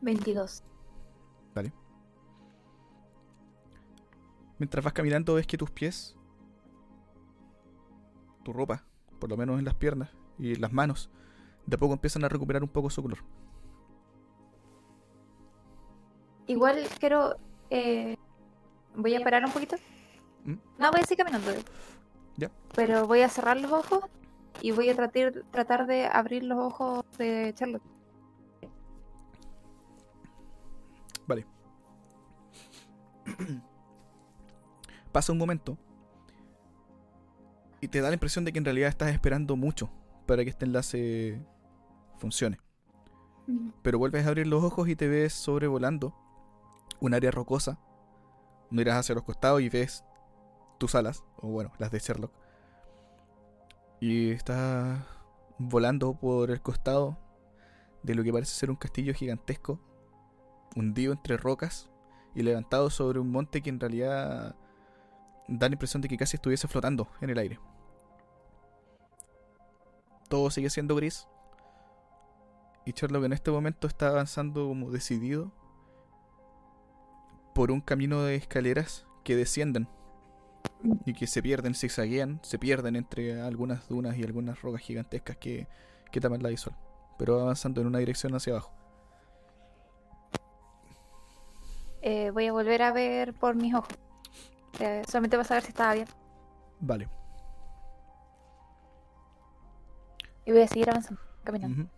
S1: Veintidós.
S2: Vale. Mientras vas caminando ves que tus pies, tu ropa, por lo menos en las piernas y las manos, de a poco empiezan a recuperar un poco su color.
S1: Igual quiero... Eh, voy a parar un poquito.
S2: ¿Mm?
S1: No, voy a seguir caminando.
S2: Ya.
S1: Pero voy a cerrar los ojos y voy a tratar, tratar de abrir los ojos de Charlotte.
S2: Vale. Pasa un momento y te da la impresión de que en realidad estás esperando mucho para que este enlace funcione. Pero vuelves a abrir los ojos y te ves sobrevolando un área rocosa. Miras hacia los costados y ves tus alas, o bueno, las de Sherlock. Y estás volando por el costado de lo que parece ser un castillo gigantesco, hundido entre rocas y levantado sobre un monte que en realidad da la impresión de que casi estuviese flotando en el aire. Todo sigue siendo gris. Y Sherlock en este momento está avanzando como decidido por un camino de escaleras que descienden y que se pierden, zigzaguean, se pierden entre algunas dunas y algunas rocas gigantescas que, que tapan la visual. Pero avanzando en una dirección hacia abajo.
S1: Eh, voy a volver a ver por mis ojos. Eh, solamente para saber si estaba bien.
S2: Vale.
S1: Y voy a seguir avanzando, caminando.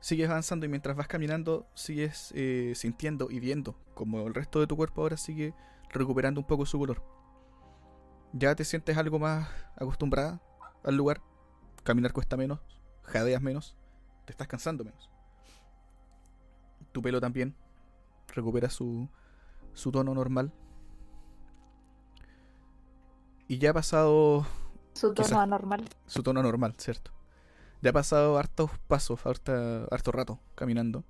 S2: Sigues avanzando y mientras vas caminando sigues eh, sintiendo y viendo como el resto de tu cuerpo ahora sigue recuperando un poco su color. Ya te sientes algo más acostumbrada al lugar. Caminar cuesta menos, jadeas menos, te estás cansando menos. Tu pelo también recupera su, su tono normal. Y ya ha pasado
S1: Su tono
S2: quizás-
S1: anormal.
S2: su tono normal, ¿cierto? Ya ha pasado hartos pasos, harta, harto rato caminando.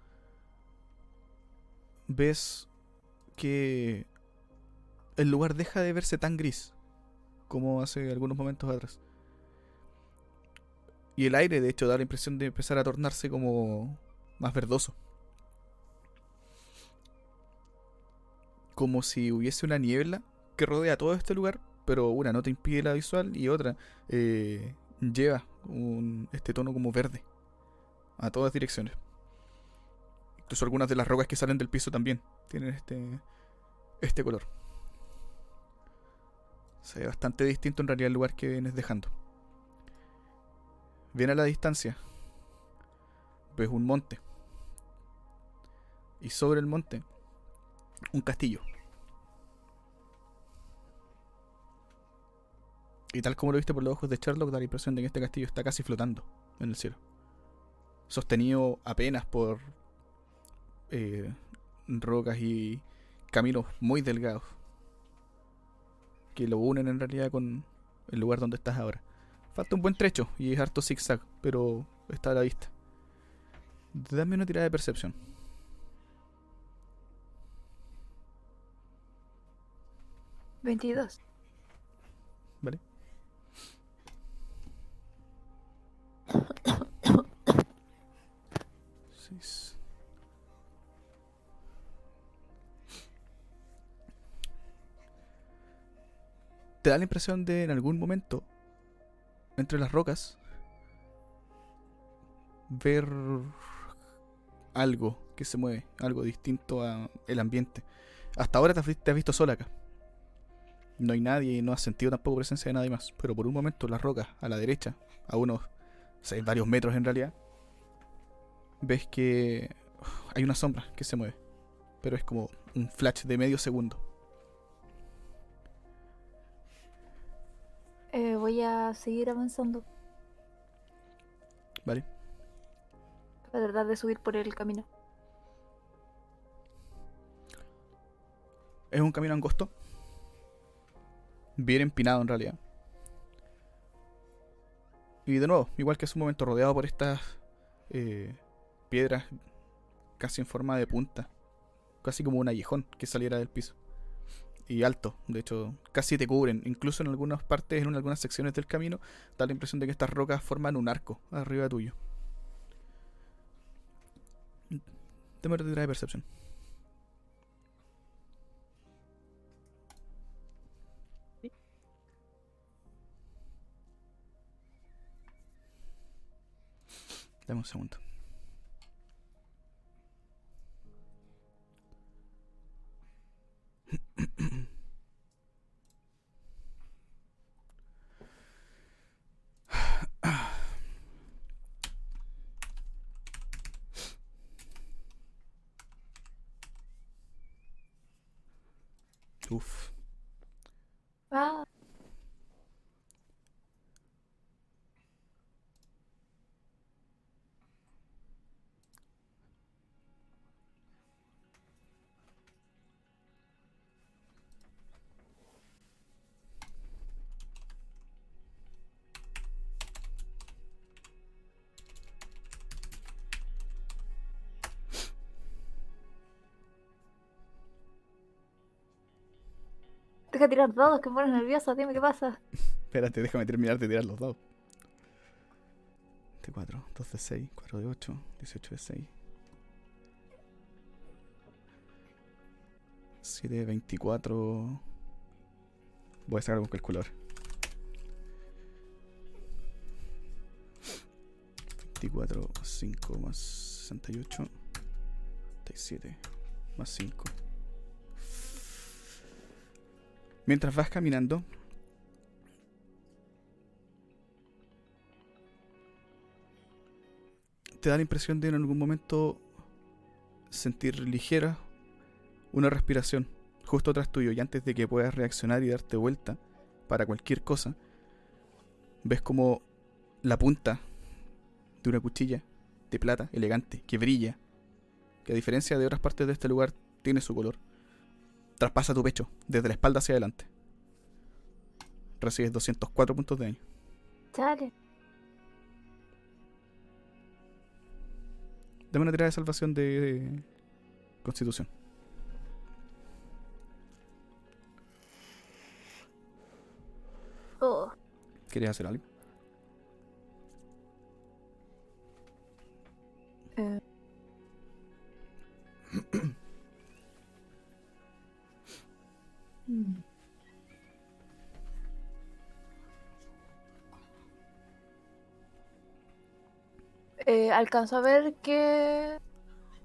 S2: Ves que el lugar deja de verse tan gris como hace algunos momentos atrás. Y el aire, de hecho, da la impresión de empezar a tornarse como más verdoso. Como si hubiese una niebla que rodea todo este lugar, pero una no te impide la visual y otra eh, lleva un, este tono como verde a todas direcciones. Incluso algunas de las rocas que salen del piso también tienen este, este color. Se ve bastante distinto en realidad el lugar que vienes dejando. Bien a la distancia ves un monte. Y sobre el monte un castillo. Y tal como lo viste por los ojos de Sherlock, da la impresión de que este castillo está casi flotando en el cielo. Sostenido apenas por eh, rocas y caminos muy delgados. Que lo unen en realidad con el lugar donde estás ahora. Falta un buen trecho y es harto zigzag, pero está a la vista. Dame una tirada de percepción.
S1: ¿22?
S2: ¿Vale? Seis. Te da la impresión de en algún momento, entre las rocas, ver algo que se mueve, algo distinto al ambiente. Hasta ahora te has, visto sola acá. No hay nadie y no has sentido tampoco presencia de nadie más. Pero por un momento las rocas a la derecha, a unos sea, varios metros en realidad, ves que hay una sombra que se mueve. Pero es como un flash de medio segundo.
S1: Eh, voy a seguir avanzando.
S2: ¿Vale?
S1: Para tratar de subir por el camino.
S2: Es un camino angosto. Bien empinado en realidad. Y de nuevo, igual que hace un momento, rodeado por estas eh, piedras casi en forma de punta. Casi como un aguijón que saliera del piso. Y alto, de hecho, casi te cubren. Incluso en algunas partes, en algunas secciones del camino, da la impresión de que estas rocas forman un arco arriba tuyo. Una tirada de percepción. Dame un segundo.
S1: Deja de tirar dados que me pones nerviosa, dime qué pasa.
S2: Espérate, déjame terminar de tirar los dados. De 4, 2 de 6, 4 de 8, 18 de 6. 7 de 24. Voy a sacar con calculador. 24 más 5 más 68. 37 más 5. Mientras vas caminando, te da la impresión de en algún momento sentir ligera una respiración justo atrás tuyo y antes de que puedas reaccionar y darte vuelta para cualquier cosa, ves como la punta de una cuchilla de plata elegante que brilla, que a diferencia de otras partes de este lugar tiene su color, traspasa tu pecho desde la espalda hacia adelante. Recibes 204 puntos de daño.
S1: Chale.
S2: Dame una tirada de salvación de, de constitución.
S1: Oh.
S2: ¿Quieres hacer algo?
S1: eh. Mm. Eh, alcanzo a ver que...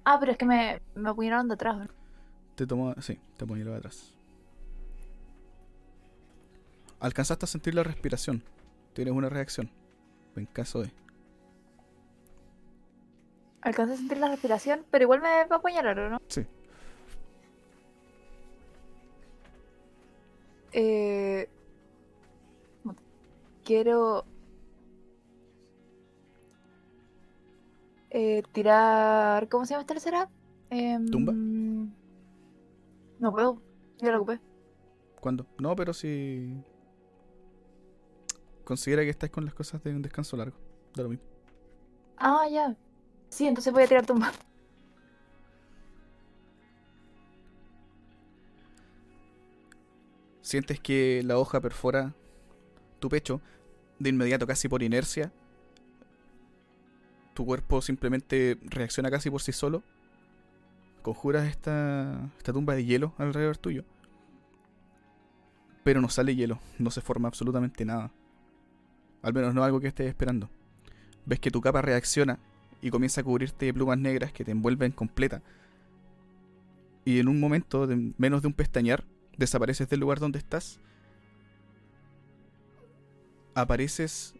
S1: Ah, pero es que me, me apuñalaron de atrás. ¿no?
S2: Te tomó. Sí, te ponía de atrás. Alcanzaste a sentir la respiración. Tienes una reacción. En caso de.
S1: Alcancé a sentir la respiración, pero igual me va a apuñalar, ¿o no?
S2: Sí.
S1: Eh, quiero eh, tirar. ¿Cómo se llama esta tercera? Em,
S2: ¿Tumba?
S1: No puedo. Ya la ocupé.
S2: ¿Cuándo? No, pero si. Considera que estás con las cosas de un descanso largo. Da lo mismo.
S1: Ah, ya. Sí, entonces voy a tirar tumba.
S2: Sientes que la hoja perfora tu pecho de inmediato, casi por inercia. Tu cuerpo simplemente reacciona casi por sí solo. Conjuras esta, esta tumba de hielo alrededor tuyo. Pero no sale hielo, no se forma absolutamente nada. Al menos no algo que estés esperando. Ves que tu capa reacciona y comienza a cubrirte de plumas negras que te envuelven completa. Y en un momento, de menos de un pestañear, desapareces del lugar donde estás. Apareces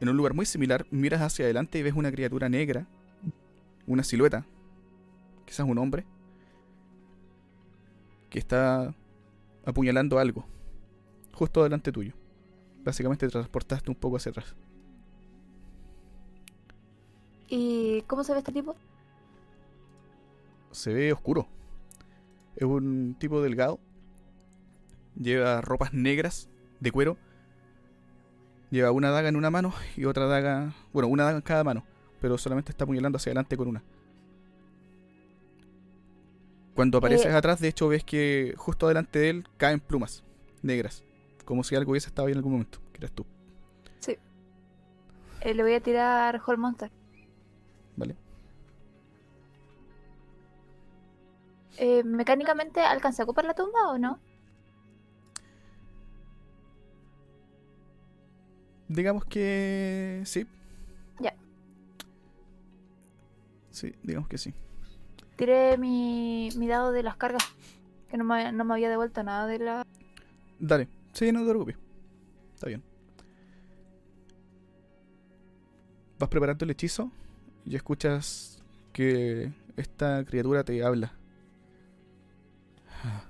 S2: en un lugar muy similar, miras hacia adelante y ves una criatura negra, una silueta, quizás un hombre, que está apuñalando algo, justo delante tuyo. Básicamente te transportaste un poco hacia atrás.
S1: ¿Y cómo se ve este tipo?
S2: Se ve oscuro. Es un tipo delgado. Lleva ropas negras de cuero. Lleva una daga en una mano y otra daga. Bueno, una daga en cada mano. Pero solamente está apuñalando hacia adelante con una. Cuando apareces
S1: Eh.
S2: atrás, de hecho, ves que justo delante de él caen plumas negras. Como si algo hubiese estado ahí en algún momento. Que eras tú.
S1: Eh, le voy a tirar Hall Monster.
S2: ¿Vale?
S1: Eh, ¿Mecánicamente alcancé a ocupar la tumba o no?
S2: Digamos que sí.
S1: Ya.
S2: Sí, digamos que sí.
S1: Tiré mi, mi dado de las cargas. Que no me, no me había devuelto nada de la.
S2: Dale. Sí, no te preocupes. Está bien. Vas preparando el hechizo y escuchas que esta criatura te habla. Ah,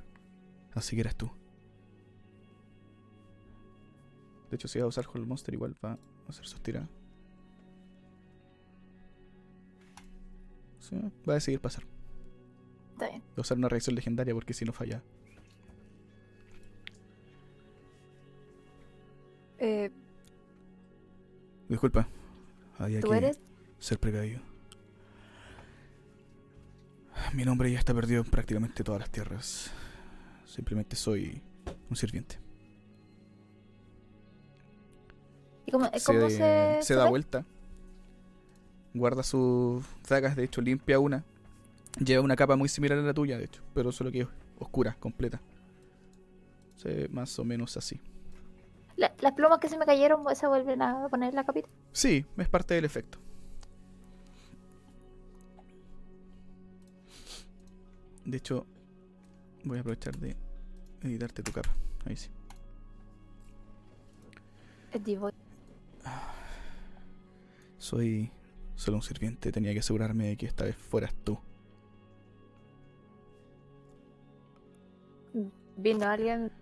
S2: Así que eras tú. De hecho, si va a usar Hold Monster, igual va a hacer sus tiradas. Sí, va a decidir pasar.
S1: Está bien.
S2: Va a usar una reacción legendaria porque si no falla.
S1: Eh,
S2: Disculpa. Había
S1: ¿Tú
S2: que
S1: eres?
S2: ser precavido. Mi nombre ya está perdido en prácticamente todas las tierras. Simplemente soy un sirviente.
S1: Cómo, cómo se,
S2: se da vuelta. Guarda sus dagas, de hecho limpia una. Lleva una capa muy similar a la tuya, de hecho, pero solo que oscura, completa. Se ve más o menos así.
S1: La- las plumas que se me cayeron se vuelven a poner en la capita.
S2: Sí, es parte del efecto. De hecho, voy a aprovechar de editarte tu capa. Ahí sí.
S1: Divo.
S2: Soy solo un sirviente. Tenía que asegurarme de que esta vez fueras tú.
S1: ¿Vino alguien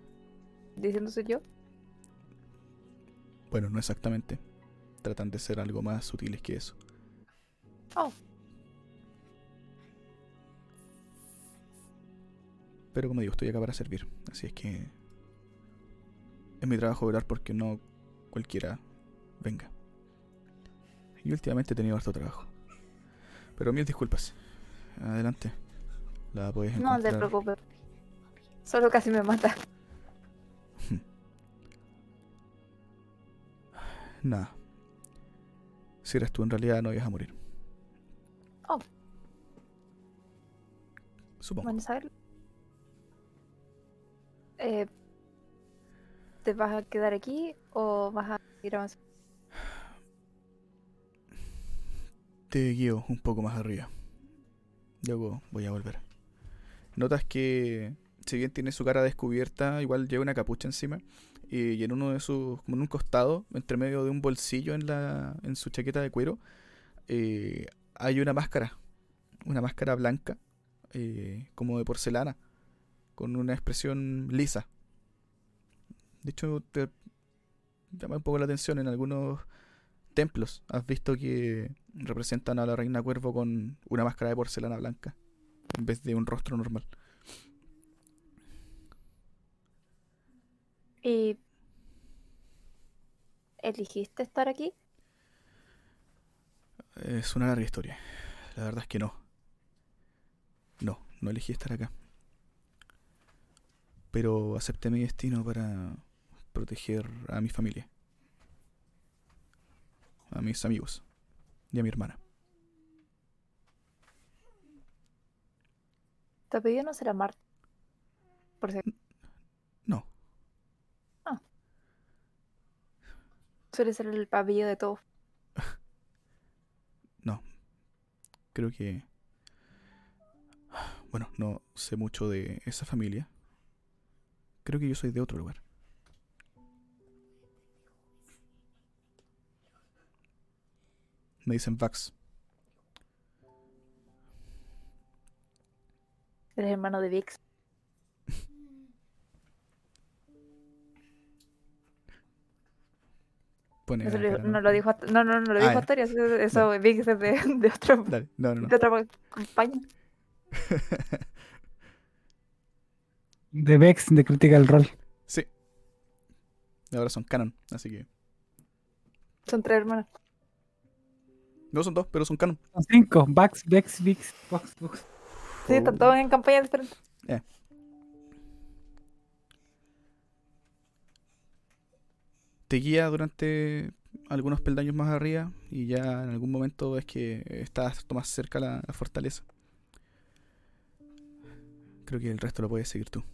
S1: diciéndose yo?
S2: Bueno, no exactamente. Tratan de ser algo más sutiles que eso.
S1: Oh.
S2: Pero como digo, estoy acá para servir. Así es que es mi trabajo velar porque no cualquiera venga. Y últimamente he tenido harto trabajo. Pero mil disculpas. Adelante. La puedes
S1: No
S2: encontrar.
S1: te preocupes. Solo casi me mata.
S2: Nada. Si eres tú en realidad no ibas a morir.
S1: Oh.
S2: Supongo.
S1: Bueno, saberlo. Eh, ¿Te vas a quedar aquí o vas a ir avanzando?
S2: Te guío un poco más arriba. Luego voy a volver. Notas que, si bien tiene su cara descubierta, igual lleva una capucha encima. Y, y en uno de sus, como en un costado, entre medio de un bolsillo en, la, en su chaqueta de cuero, eh, hay una máscara. Una máscara blanca, eh, como de porcelana, con una expresión lisa. De hecho, te llama un poco la atención en algunos templos. Has visto que representan a la reina cuervo con una máscara de porcelana blanca en vez de un rostro normal.
S1: ¿Y eligiste estar aquí?
S2: Es una larga historia. La verdad es que no. No, no elegí estar acá. Pero acepté mi destino para proteger a mi familia. A mis amigos. Y a mi hermana.
S1: Tu apellido no será Marte. Por si
S2: No,
S1: suele ser el apellido de todos.
S2: no. Creo que... Bueno, no sé mucho de esa familia. Creo que yo soy de otro lugar. Me dicen Vax.
S1: Eres hermano de Vix.
S2: Pone
S1: Eso
S2: la
S1: lo-
S2: cara,
S1: no lo dijo, no, no, no lo
S2: Ah,
S1: dijo. Astoria, eso, eso Vix es de, de, otro,
S2: Dale, no, no, no.
S1: de otra compañía.
S4: De Vex, de Critical Role.
S2: Sí. Ahora son canon, así que...
S1: Son tres hermanos.
S2: No son dos, pero son canon.
S4: Son cinco. Vax, Vex, Vix, Vox, Vox.
S1: Sí, están todos en campañas diferentes.
S2: te guía durante algunos peldaños más arriba y ya en algún momento ves que estás más cerca a la, la fortaleza. Creo que el resto lo puedes seguir tú.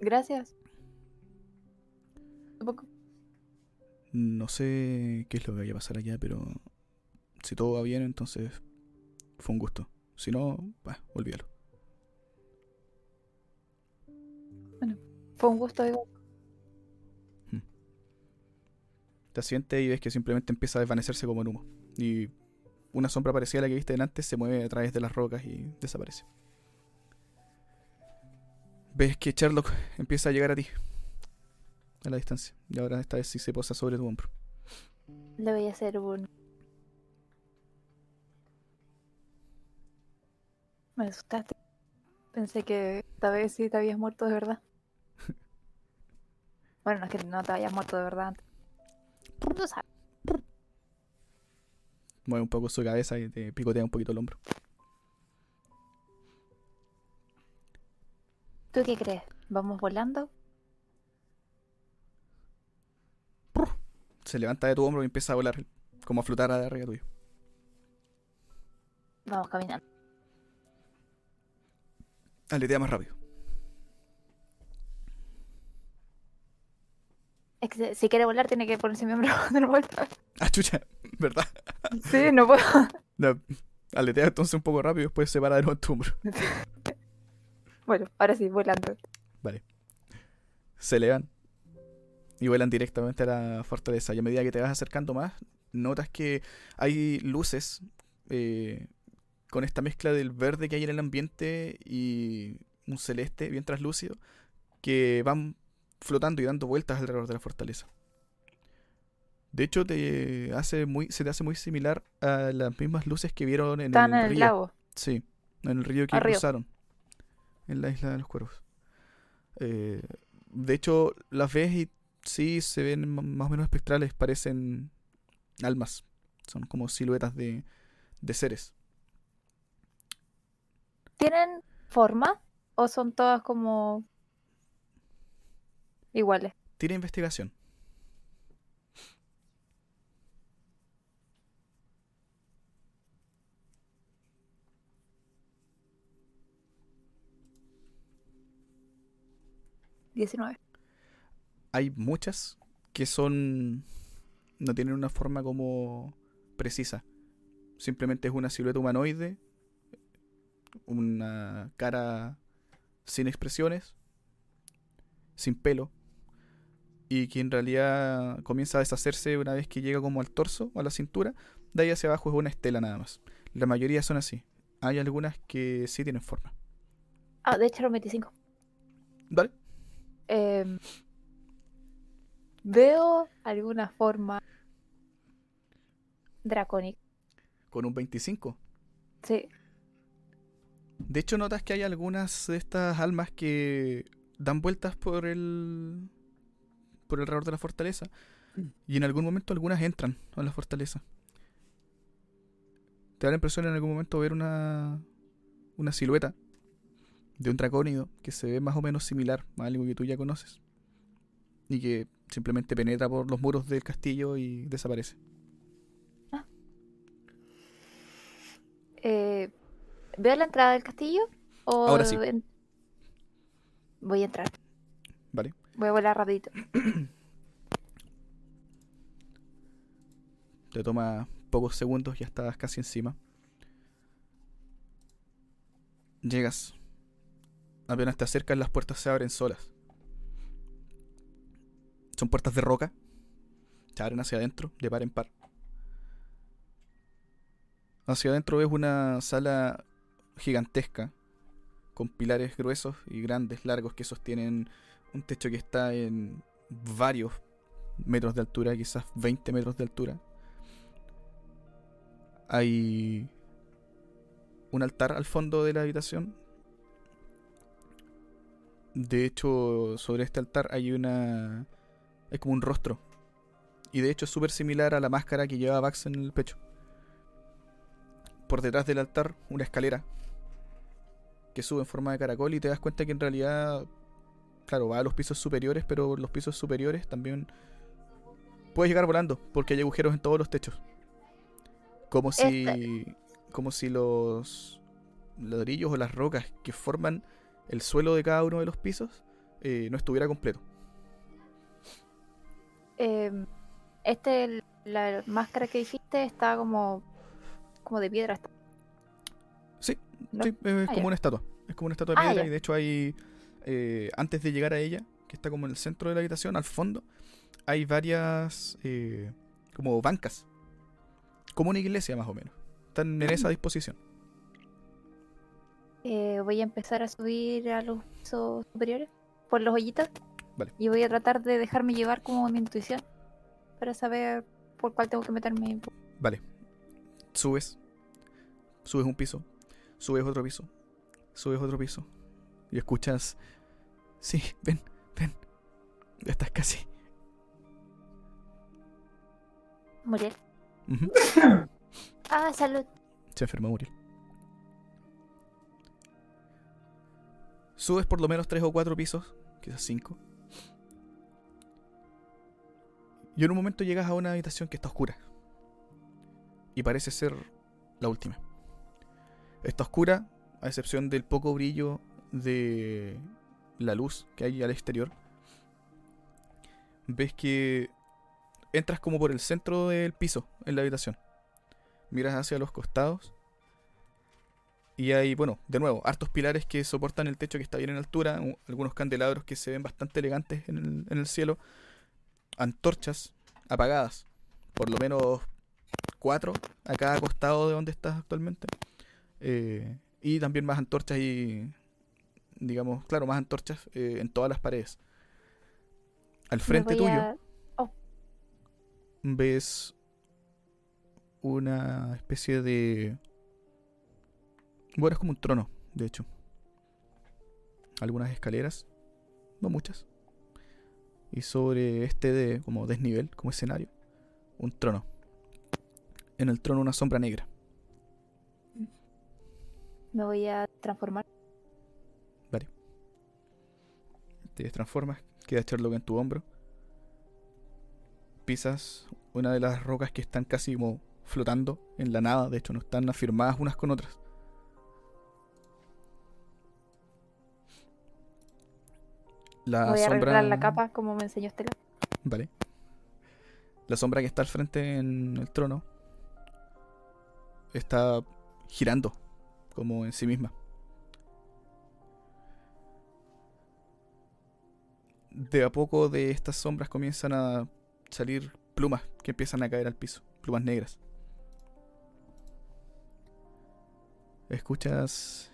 S1: Gracias. Tampoco-
S2: No sé qué es lo que vaya a pasar allá, pero si todo va bien, entonces fue un gusto. Si no, bah, olvídalo.
S1: Fue un gusto igual.
S2: Te sientes y ves que simplemente empieza a desvanecerse como en humo. Y una sombra parecida a la que viste delante se mueve a través de las rocas y desaparece. Ves que Sherlock empieza a llegar a ti. A la distancia. Y ahora esta vez sí se posa sobre tu hombro.
S1: Le voy a hacer un. Me asustaste. Pensé que esta vez sí te habías muerto de verdad. Bueno, no es que no te hayas muerto de verdad antes. Tú sabes.
S2: Mueve un poco su cabeza y te picotea un poquito el hombro.
S1: ¿Tú qué crees? ¿Vamos volando?
S2: Se levanta de tu hombro y empieza a volar, como a flotar arriba tuyo.
S1: Vamos caminando.
S2: Aletea más rápido.
S1: Es que si quiere volar tiene que ponerse mi hombro de vuelta.
S2: Ah, chucha, ¿verdad?
S1: Sí, no puedo.
S2: No, aletea entonces un poco rápido y después se para de nuevo en tu hombro.
S1: Bueno, ahora sí, volando.
S2: Se elevan y vuelan directamente a la fortaleza. Y a medida que te vas acercando más, notas que hay luces eh, con esta mezcla del verde que hay en el ambiente y un celeste bien traslúcido que van flotando y dando vueltas alrededor de la fortaleza. De hecho, te hace muy, se te hace muy similar a las mismas luces que vieron en
S1: Están
S2: el,
S1: en el
S2: río.
S1: lago.
S2: Sí, en el río que cruzaron. En la isla de los cuervos. Eh, de hecho, las ves y sí se ven más o menos espectrales, parecen almas. Son como siluetas de, de seres.
S1: ¿Tienen forma? ¿O son todas como iguales?
S2: Tira investigación.
S1: Diecinueve.
S2: Hay muchas que son. no tienen una forma como precisa. Simplemente es una silueta humanoide, una cara sin expresiones, sin pelo, y que en realidad comienza a deshacerse una vez que llega como al torso o a la cintura. De ahí hacia abajo es una estela nada más. La mayoría son así. Hay algunas que sí tienen forma.
S1: Ah, de hecho eran 25.
S2: ¿Vale?
S1: Em, veo alguna forma dracónica.
S2: Con un 25.
S1: Sí.
S2: De hecho, notas que hay algunas de estas almas que dan vueltas por el. por alrededor de la fortaleza. Y en algún momento algunas entran a la fortaleza. Te da la impresión en algún momento ver una. una silueta de un dracónido que se ve más o menos similar a algo que tú ya conoces. Y que simplemente penetra por los muros del castillo y desaparece.
S1: Eh, ¿Veo la entrada del castillo? ¿O
S2: Ahora sí.
S1: en- Voy a entrar.
S2: ¿Vale?
S1: Voy a volar rapidito.
S2: Te toma pocos segundos, ya estás casi encima. Llegas. Apenas te acercas, las puertas se abren solas. Son puertas de roca. Se abren hacia adentro, de par en par. Hacia adentro ves una sala gigantesca, con pilares gruesos y grandes, largos, que sostienen un techo que está en varios metros de altura, quizás 20 metros de altura. Hay un altar al fondo de la habitación. De hecho, sobre este altar hay una. Hay como un rostro. Y de hecho es súper similar a la máscara que lleva Vax en el pecho. Por detrás del altar, una escalera. Que sube en forma de caracol y te das cuenta que en realidad. Claro, va a los pisos superiores, pero los pisos superiores también. Puedes llegar volando, porque hay agujeros en todos los techos. Como si. como si los ladrillos o las rocas que forman el suelo de cada uno de los pisos eh, no estuviera completo.
S1: Eh, este, la máscara que dijiste está como, como de piedra.
S2: Sí,
S1: ¿no?
S2: Sí, es
S1: Ah,
S2: como
S1: ya.
S2: una estatua. Es como una estatua de
S1: Ah,
S2: piedra
S1: ya.
S2: y de hecho hay, eh, antes de llegar a ella, que está como en el centro de la habitación, al fondo, hay varias eh, como bancas. Como una iglesia más o menos. Están en esa
S1: Mm.
S2: disposición.
S1: Eh, voy a empezar a subir a los pisos superiores por los hoyitos.
S2: Vale.
S1: Y voy a tratar de dejarme llevar como mi intuición para saber por cuál tengo que meterme.
S2: Vale. Subes. Subes un piso. Subes otro piso. Subes otro piso. Y escuchas... Sí, ven, ven. Ya estás casi.
S1: Muriel. Ah, salud.
S2: Se enfermó Muriel. Subes por lo menos tres o cuatro pisos, quizás cinco. Y en un momento llegas a una habitación que está oscura. Y parece ser la última. Está oscura, a excepción del poco brillo de la luz que hay al exterior. Ves que entras como por el centro del piso en la habitación miras hacia los costados y hay, bueno, de nuevo, hartos pilares que soportan el techo que está bien en altura, algunos candelabros que se ven bastante elegantes en el, en el cielo, antorchas apagadas, por lo menos cuatro a cada costado de donde estás actualmente, eh, y también más antorchas y, digamos, claro, más antorchas eh, en todas las paredes. Al frente tuyo
S1: a-
S2: ves una especie de... Bueno, es como un trono, de hecho. Algunas escaleras, no muchas. Y sobre este de como desnivel, como escenario, un trono. En el trono una sombra negra.
S1: Me voy a transformar.
S2: Te transformas, queda Sherlock en tu hombro. Pisas una de las rocas que están casi como flotando en la nada, de hecho no están afirmadas unas con otras. La
S1: voy a
S2: sombra...
S1: arreglar la capa como me enseñó Estela.
S2: Vale. La sombra que está al frente en el trono está girando como en sí misma. De a poco de estas sombras comienzan a salir plumas que empiezan a caer al piso, plumas negras. Escuchas...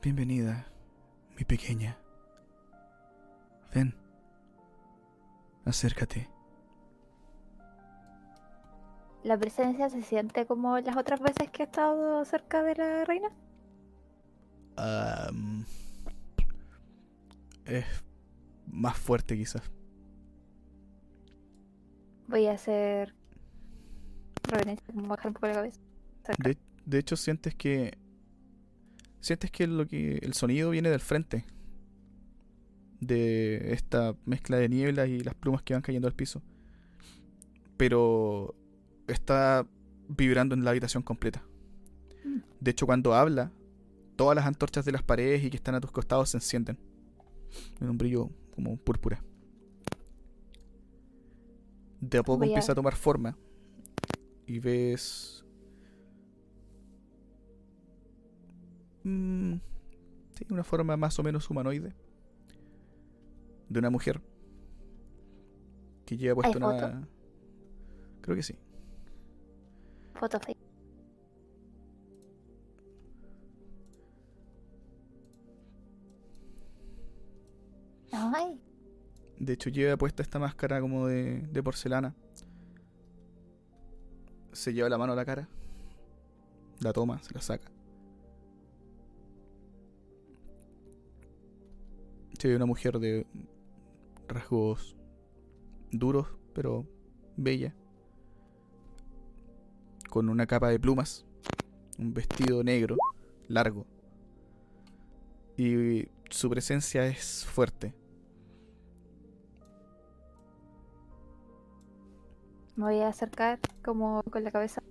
S2: Bienvenida, mi pequeña. Ven. Acércate.
S1: ¿La presencia se siente como las otras veces que he estado cerca de la reina?
S2: Es más fuerte quizás.
S1: Voy a hacer bajar un poco la cabeza.
S2: De hecho sientes que sientes que lo que el sonido viene del frente de esta mezcla de niebla y las plumas que van cayendo al piso. Pero está vibrando en la habitación completa.
S1: Mm.
S2: De hecho, cuando habla, todas las antorchas de las paredes y que están a tus costados se encienden. En un brillo como púrpura. De a poco empieza a tomar forma. Y ves. Mm, sí, una forma más o menos humanoide. De una mujer. Que lleva puesto
S1: ¿Hay
S2: una. Creo que sí.
S1: Foto. Ay,
S2: De hecho, lleva puesta esta máscara como de, de porcelana. Se lleva la mano a la cara. La toma, se la saca. Una mujer de rasgos duros, pero bella. Con una capa de plumas. Un vestido negro, largo. Y su presencia es fuerte.
S1: me voy a acercar como con la cabeza.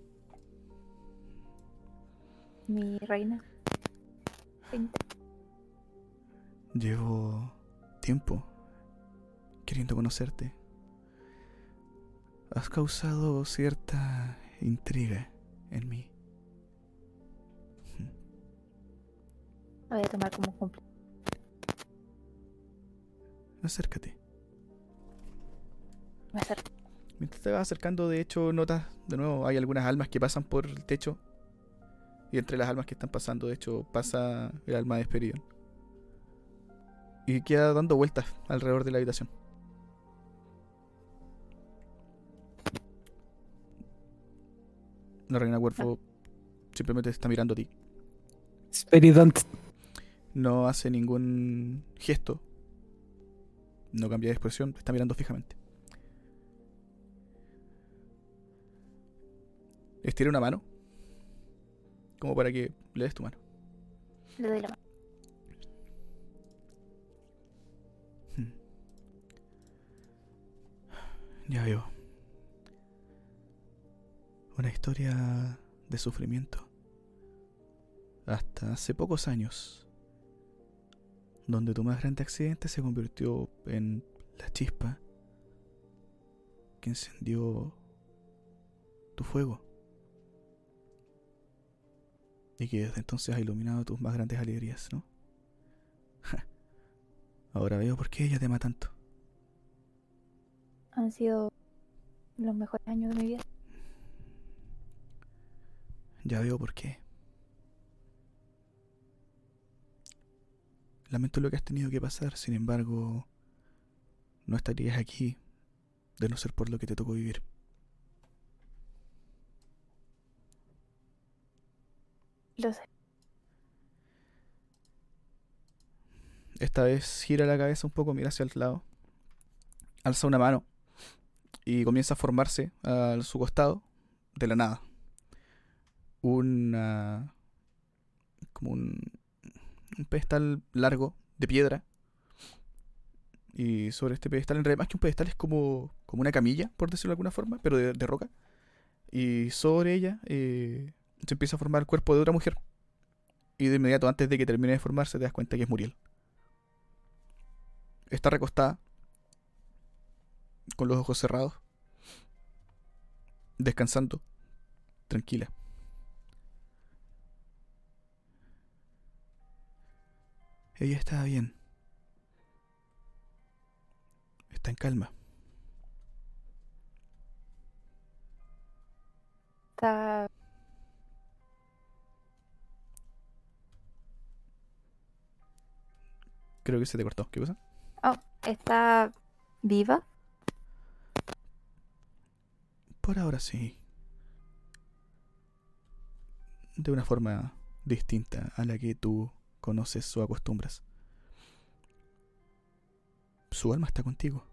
S1: mi reina.
S2: Llevo tiempo queriendo conocerte. Has causado cierta intriga en mí.
S1: Voy a tomar como cumple.
S2: Acércate.
S1: Me acerco.
S2: Mientras te vas acercando, de hecho, notas de nuevo, hay algunas almas que pasan por el techo. Y entre las almas que están pasando, de hecho, pasa el alma de Esperion. Y queda dando vueltas alrededor de la habitación. La reina cuervo simplemente está mirando a ti. No hace ningún gesto. No cambia de expresión, está mirando fijamente. Estira una mano. Como para que le des tu mano.
S1: Le doy la mano.
S2: Ya veo. Una historia de sufrimiento. Hasta hace pocos años. Donde tu más grande accidente se convirtió en la chispa que encendió tu fuego. Y que desde entonces ha iluminado tus más grandes alegrías, ¿no? Ahora veo por qué ella te ama tanto.
S1: Han sido los mejores años de mi vida.
S2: Ya veo por qué. Lamento lo que has tenido que pasar, sin embargo, no estarías aquí de no ser por lo que te tocó vivir.
S1: Lo sé.
S2: Esta vez gira la cabeza un poco, mira hacia el lado, alza una mano y comienza a formarse a su costado de la nada. Una. como un. un pedestal largo de piedra. Y sobre este pedestal, en realidad, más que un pedestal, es como, como una camilla, por decirlo de alguna forma, pero de, de roca. Y sobre ella eh, se empieza a formar el cuerpo de otra mujer. Y de inmediato, antes de que termine de formarse, te das cuenta que es Muriel. Está recostada, con los ojos cerrados, descansando, tranquila. Ella está bien. Está en calma.
S1: Está.
S2: Creo que se te cortó. ¿Qué pasa?
S1: Oh, está viva.
S2: Por ahora sí. De una forma distinta a la que tú conoces o acostumbras. Su alma está contigo.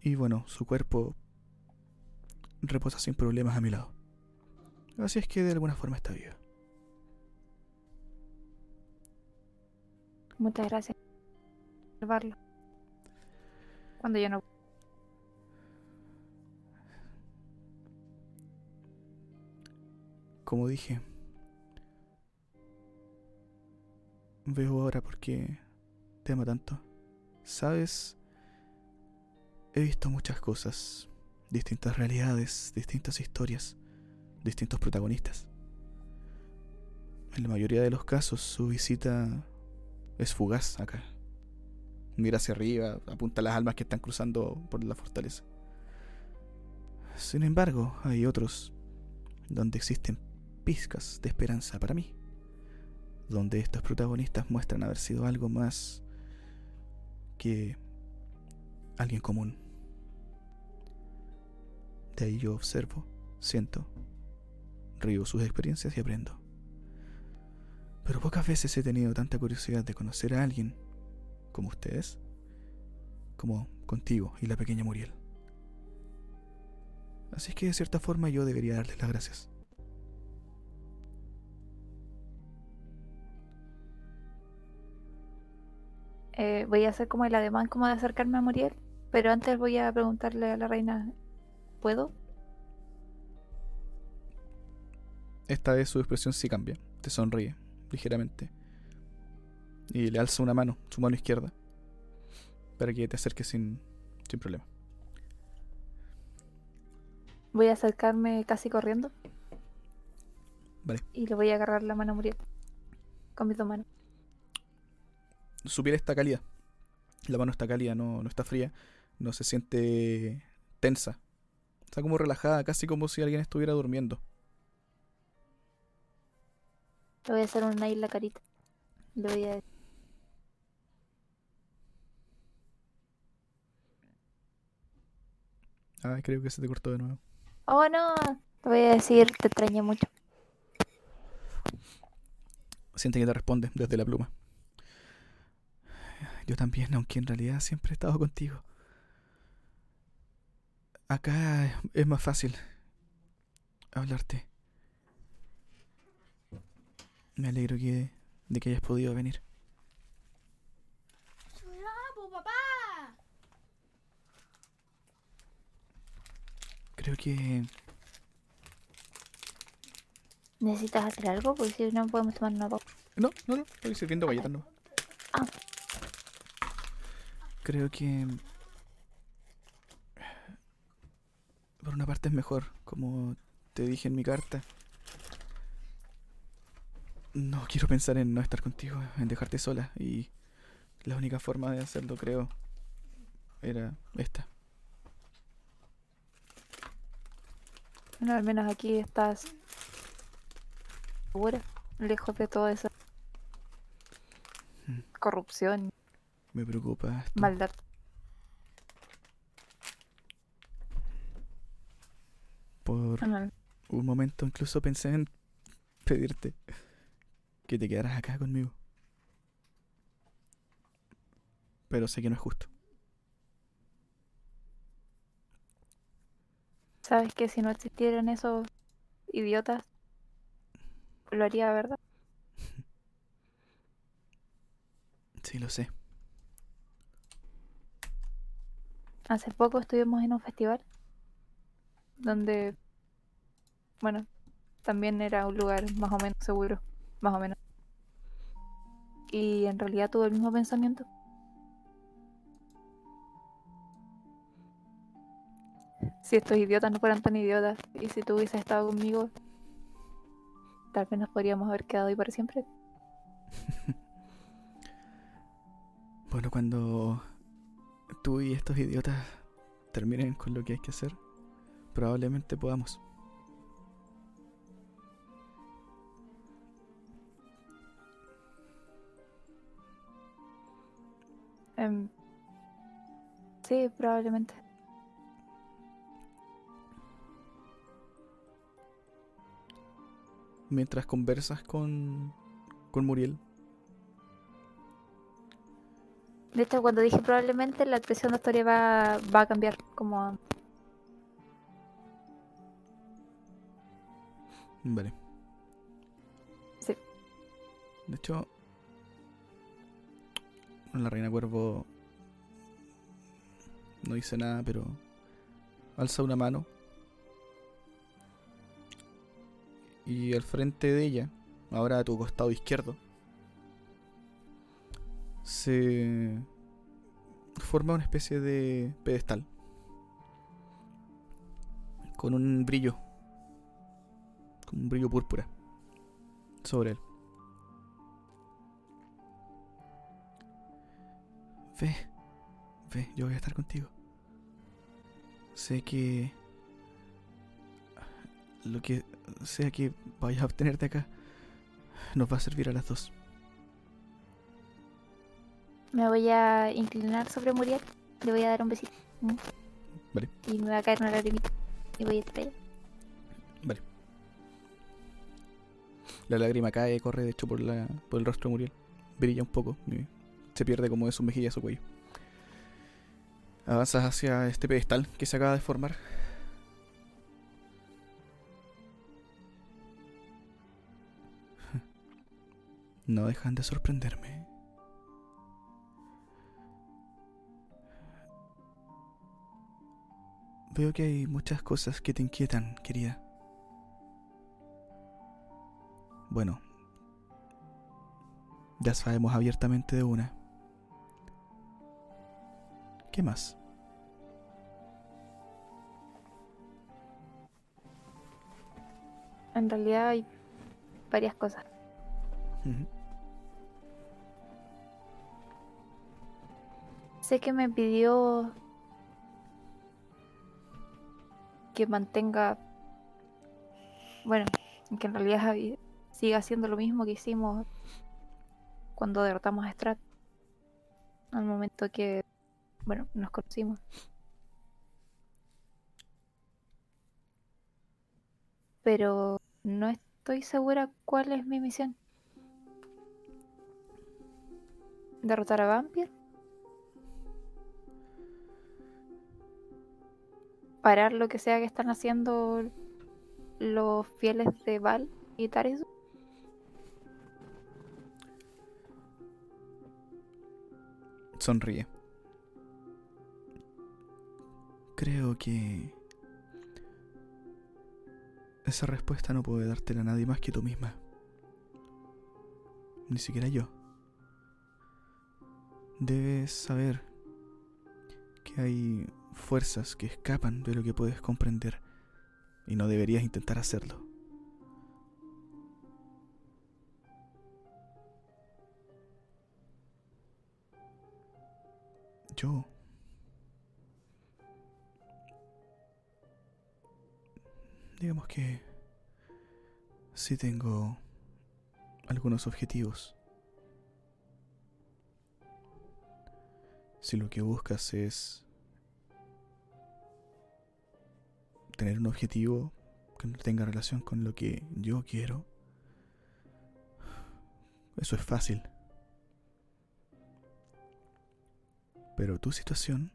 S2: Y bueno, su cuerpo reposa sin problemas a mi lado. Así es que de alguna forma está viva.
S1: Muchas gracias salvarlo. Cuando yo no.
S2: Como dije, veo ahora por qué te ama tanto. Sabes, he visto muchas cosas, distintas realidades, distintas historias, distintos protagonistas. En la mayoría de los casos su visita es fugaz acá. Mira hacia arriba, apunta a las almas que están cruzando por la fortaleza. Sin embargo, hay otros donde existen de esperanza para mí. Donde estos protagonistas muestran haber sido algo más que alguien común. De ahí yo observo, siento, río sus experiencias y aprendo. Pero pocas veces he tenido tanta curiosidad de conocer a alguien como ustedes, como contigo y la pequeña Muriel. Así que de cierta forma yo debería darles las gracias.
S1: Eh, voy a hacer como el ademán como de acercarme a Muriel. Pero antes voy a preguntarle a la reina. ¿Puedo?
S2: esta vez su expresión sí cambia. Te sonríe ligeramente. Y le alza una mano, su mano izquierda, para que te acerques sin, sin problema.
S1: Voy a acercarme casi corriendo.
S2: Vale.
S1: Y le voy a agarrar la mano a Muriel. Con mis dos manos.
S2: Su piel está cálida. La mano está cálida, no, no está fría. No se siente tensa. Está como relajada, casi como si alguien estuviera durmiendo.
S1: Le voy a hacer un en la carita. Le voy a.
S2: Ay, creo que se te cortó de nuevo.
S1: Oh no, te voy a decir, te extrañé mucho.
S2: Siente que te responde desde la pluma. Yo también, aunque en realidad siempre he estado contigo. Acá es más fácil hablarte. Me alegro que, de que hayas podido venir.
S5: ¡Bravo, papá!
S2: Creo que
S1: ¿Necesitas hacer algo? Porque si no podemos tomar una pausa.
S2: No, no, no, estoy sirviendo galletas, no.
S1: Ah.
S2: Creo que... Por una parte es mejor, como te dije en mi carta. No quiero pensar en no estar contigo, en dejarte sola. Y la única forma de hacerlo, creo, era esta.
S1: Bueno, al menos aquí estás segura, lejos de toda esa
S2: Mm.
S1: corrupción,
S2: Me preocupa esto.
S1: maldad.
S2: Por
S1: No,
S2: un momento incluso pensé en pedirte que te quedaras acá conmigo. Pero sé que no es justo.
S1: Sabes que si no existieran esos idiotas, lo haría, ¿verdad?
S2: Sí, lo sé.
S1: Hace poco estuvimos en un festival donde, bueno, también era un lugar más o menos seguro, más o menos. Y en realidad tuve el mismo pensamiento. Si estos idiotas no fueran tan idiotas y si tú hubieses estado conmigo, tal vez nos podríamos haber quedado ahí para siempre.
S2: Bueno, cuando tú y estos idiotas terminen con lo que hay que hacer, probablemente podamos.
S1: Em, sí, probablemente.
S2: Mientras conversas con, con Muriel,
S1: De hecho, cuando dije probablemente, la expresión de historia va, va a cambiar. Como
S2: Vale.
S1: Sí.
S2: De hecho, la reina cuervo no dice nada, pero alza una mano y al frente de ella, ahora a tu costado izquierdo, se forma una especie de pedestal con un brillo como un brillo púrpura sobre él. Ve, ve, yo voy a estar contigo. Sé que lo que sea que vayas a obtenerte acá nos va a servir a las dos.
S1: Me voy a inclinar sobre Muriel, le voy a dar un besito. Mm.
S2: Vale.
S1: Y me va a caer una lagrimita. Y voy a estar.
S2: Vale. La lágrima cae, corre de hecho por, la, por el rostro de Muriel. Brilla un poco. y se pierde como de su mejilla a su cuello. Avanzas hacia este pedestal que se acaba de formar. No dejan de sorprenderme. Veo que hay muchas cosas que te inquietan, querida. Bueno, ya sabemos abiertamente de una. ¿Qué más?
S1: En realidad hay varias cosas. Sé que me pidió que mantenga, bueno, que en realidad siga haciendo lo mismo que hicimos cuando derrotamos a Strat. Al momento que, bueno, nos conocimos. Pero no estoy segura cuál es mi misión. ¿Derrotar a Vampir? Parar lo que sea que están haciendo los fieles de Val y Tarisu.
S2: Sonríe. Creo que esa respuesta no puede dártela nadie más que tú misma. Ni siquiera yo. Debes saber que hay fuerzas que escapan de lo que puedes comprender y no deberías intentar hacerlo. Yo digamos que sí tengo algunos objetivos. Si lo que buscas es tener un objetivo que no tenga relación con lo que yo quiero, eso es fácil. Pero tu situación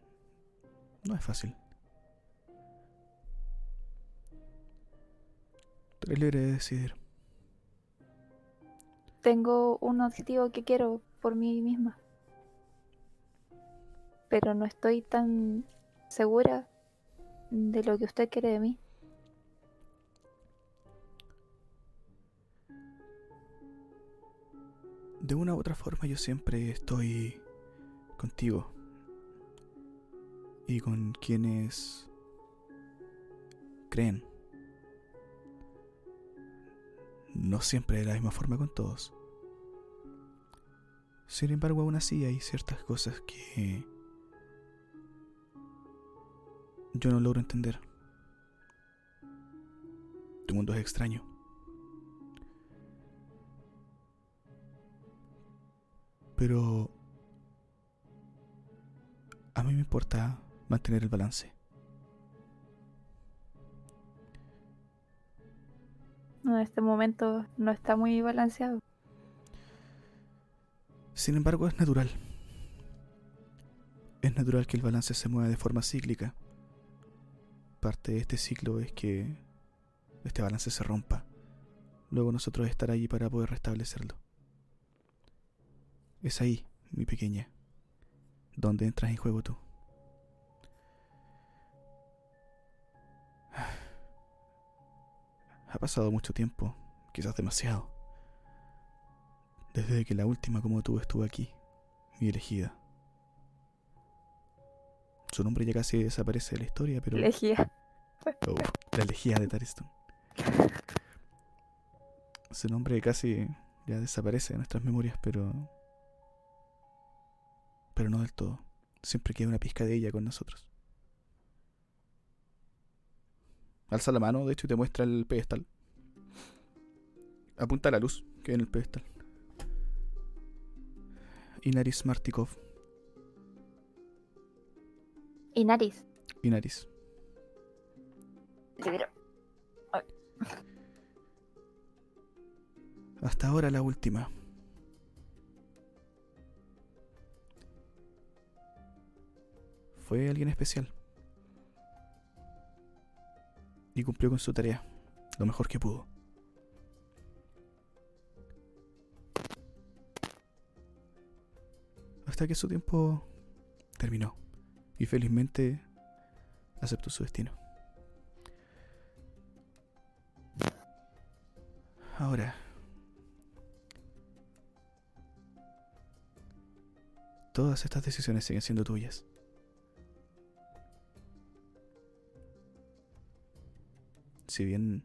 S2: no es fácil. Tú eres libre de decidir.
S1: Tengo un objetivo que quiero por mí misma. Pero no estoy tan segura de lo que usted quiere de mí.
S2: De una u otra forma yo siempre estoy contigo. Y con quienes creen. No siempre de la misma forma con todos. Sin embargo, aún así hay ciertas cosas que yo no logro entender. Tu mundo es extraño. Pero a mí me importa mantener el balance.
S1: En este momento no está muy balanceado.
S2: Sin embargo, es natural. Es natural que el balance se mueva de forma cíclica. Parte de este ciclo es que este balance se rompa. Luego nosotros estar allí para poder restablecerlo. Es ahí, mi pequeña, donde entras en juego tú. Ha pasado mucho tiempo, quizás demasiado, desde que la última como tú estuvo aquí, mi elegida. Su nombre ya casi desaparece de la historia, pero...
S1: Elegía.
S2: Oh, la elegía de Tariston. Su nombre casi ya desaparece de nuestras memorias, pero... Pero no del todo. Siempre queda una pizca de ella con nosotros. Alza la mano, de hecho, y te muestra el pedestal. Apunta a la luz que hay en el pedestal. Inaris Martikov.
S1: Y nariz.
S2: Inaris.
S1: Libro.
S2: Hasta ahora la última. Fue alguien especial. Y cumplió con su tarea, lo mejor que pudo. Hasta que su tiempo terminó y felizmente aceptó su destino. Ahora, todas estas decisiones siguen siendo tuyas. Si bien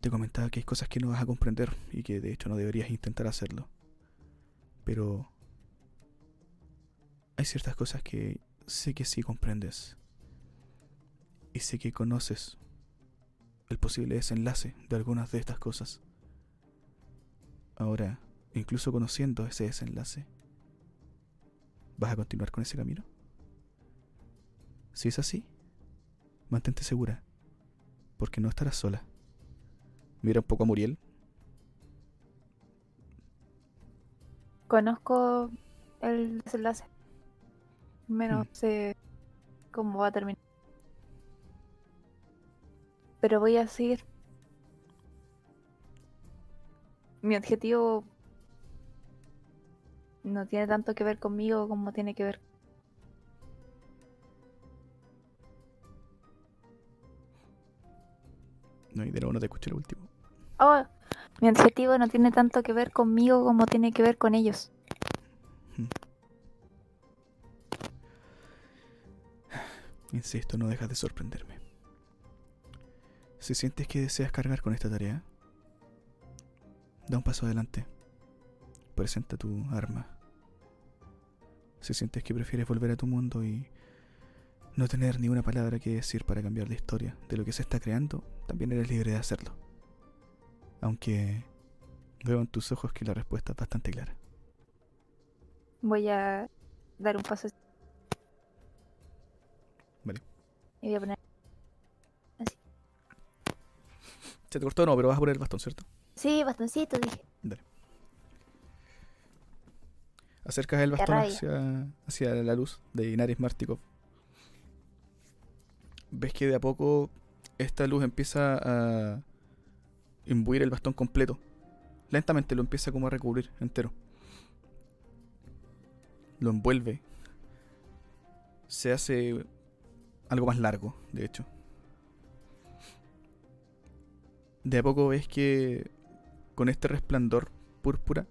S2: te comentaba que hay cosas que no vas a comprender y que de hecho no deberías intentar hacerlo, pero hay ciertas cosas que sé que sí comprendes y sé que conoces el posible desenlace de algunas de estas cosas. Ahora, incluso conociendo ese desenlace, ¿vas a continuar con ese camino? Si es así, mantente segura, porque no estarás sola. Mira un poco a Muriel.
S1: Conozco el desenlace. Menos
S2: Mm.
S1: sé cómo va a terminar. Pero voy a seguir. Mi objetivo no tiene tanto que ver conmigo como tiene que ver.
S2: No, y de nuevo no te escuché el último.
S1: Oh, mi objetivo no tiene tanto que ver conmigo como tiene que ver con ellos.
S2: Insisto, no dejas de sorprenderme. Si sientes que deseas cargar con esta tarea, da un paso adelante. Presenta tu arma. Si sientes que prefieres volver a tu mundo y no tener ni una palabra que decir para cambiar la historia de lo que se está creando, también eres libre de hacerlo. Aunque veo en tus ojos que la respuesta es bastante clara.
S1: Voy a dar un paso. Y voy a poner.
S2: Se te cortó, no, pero vas a poner el bastón, ¿cierto?
S1: Sí, bastoncito, dije.
S2: Acercas el bastón hacia la luz de Inaris Martikov. Ves que de a poco esta luz empieza a imbuir el bastón completo. Lentamente lo empieza como a recubrir entero. Lo envuelve. Se hace algo más largo, de hecho. De a poco ves que con este resplandor púrpura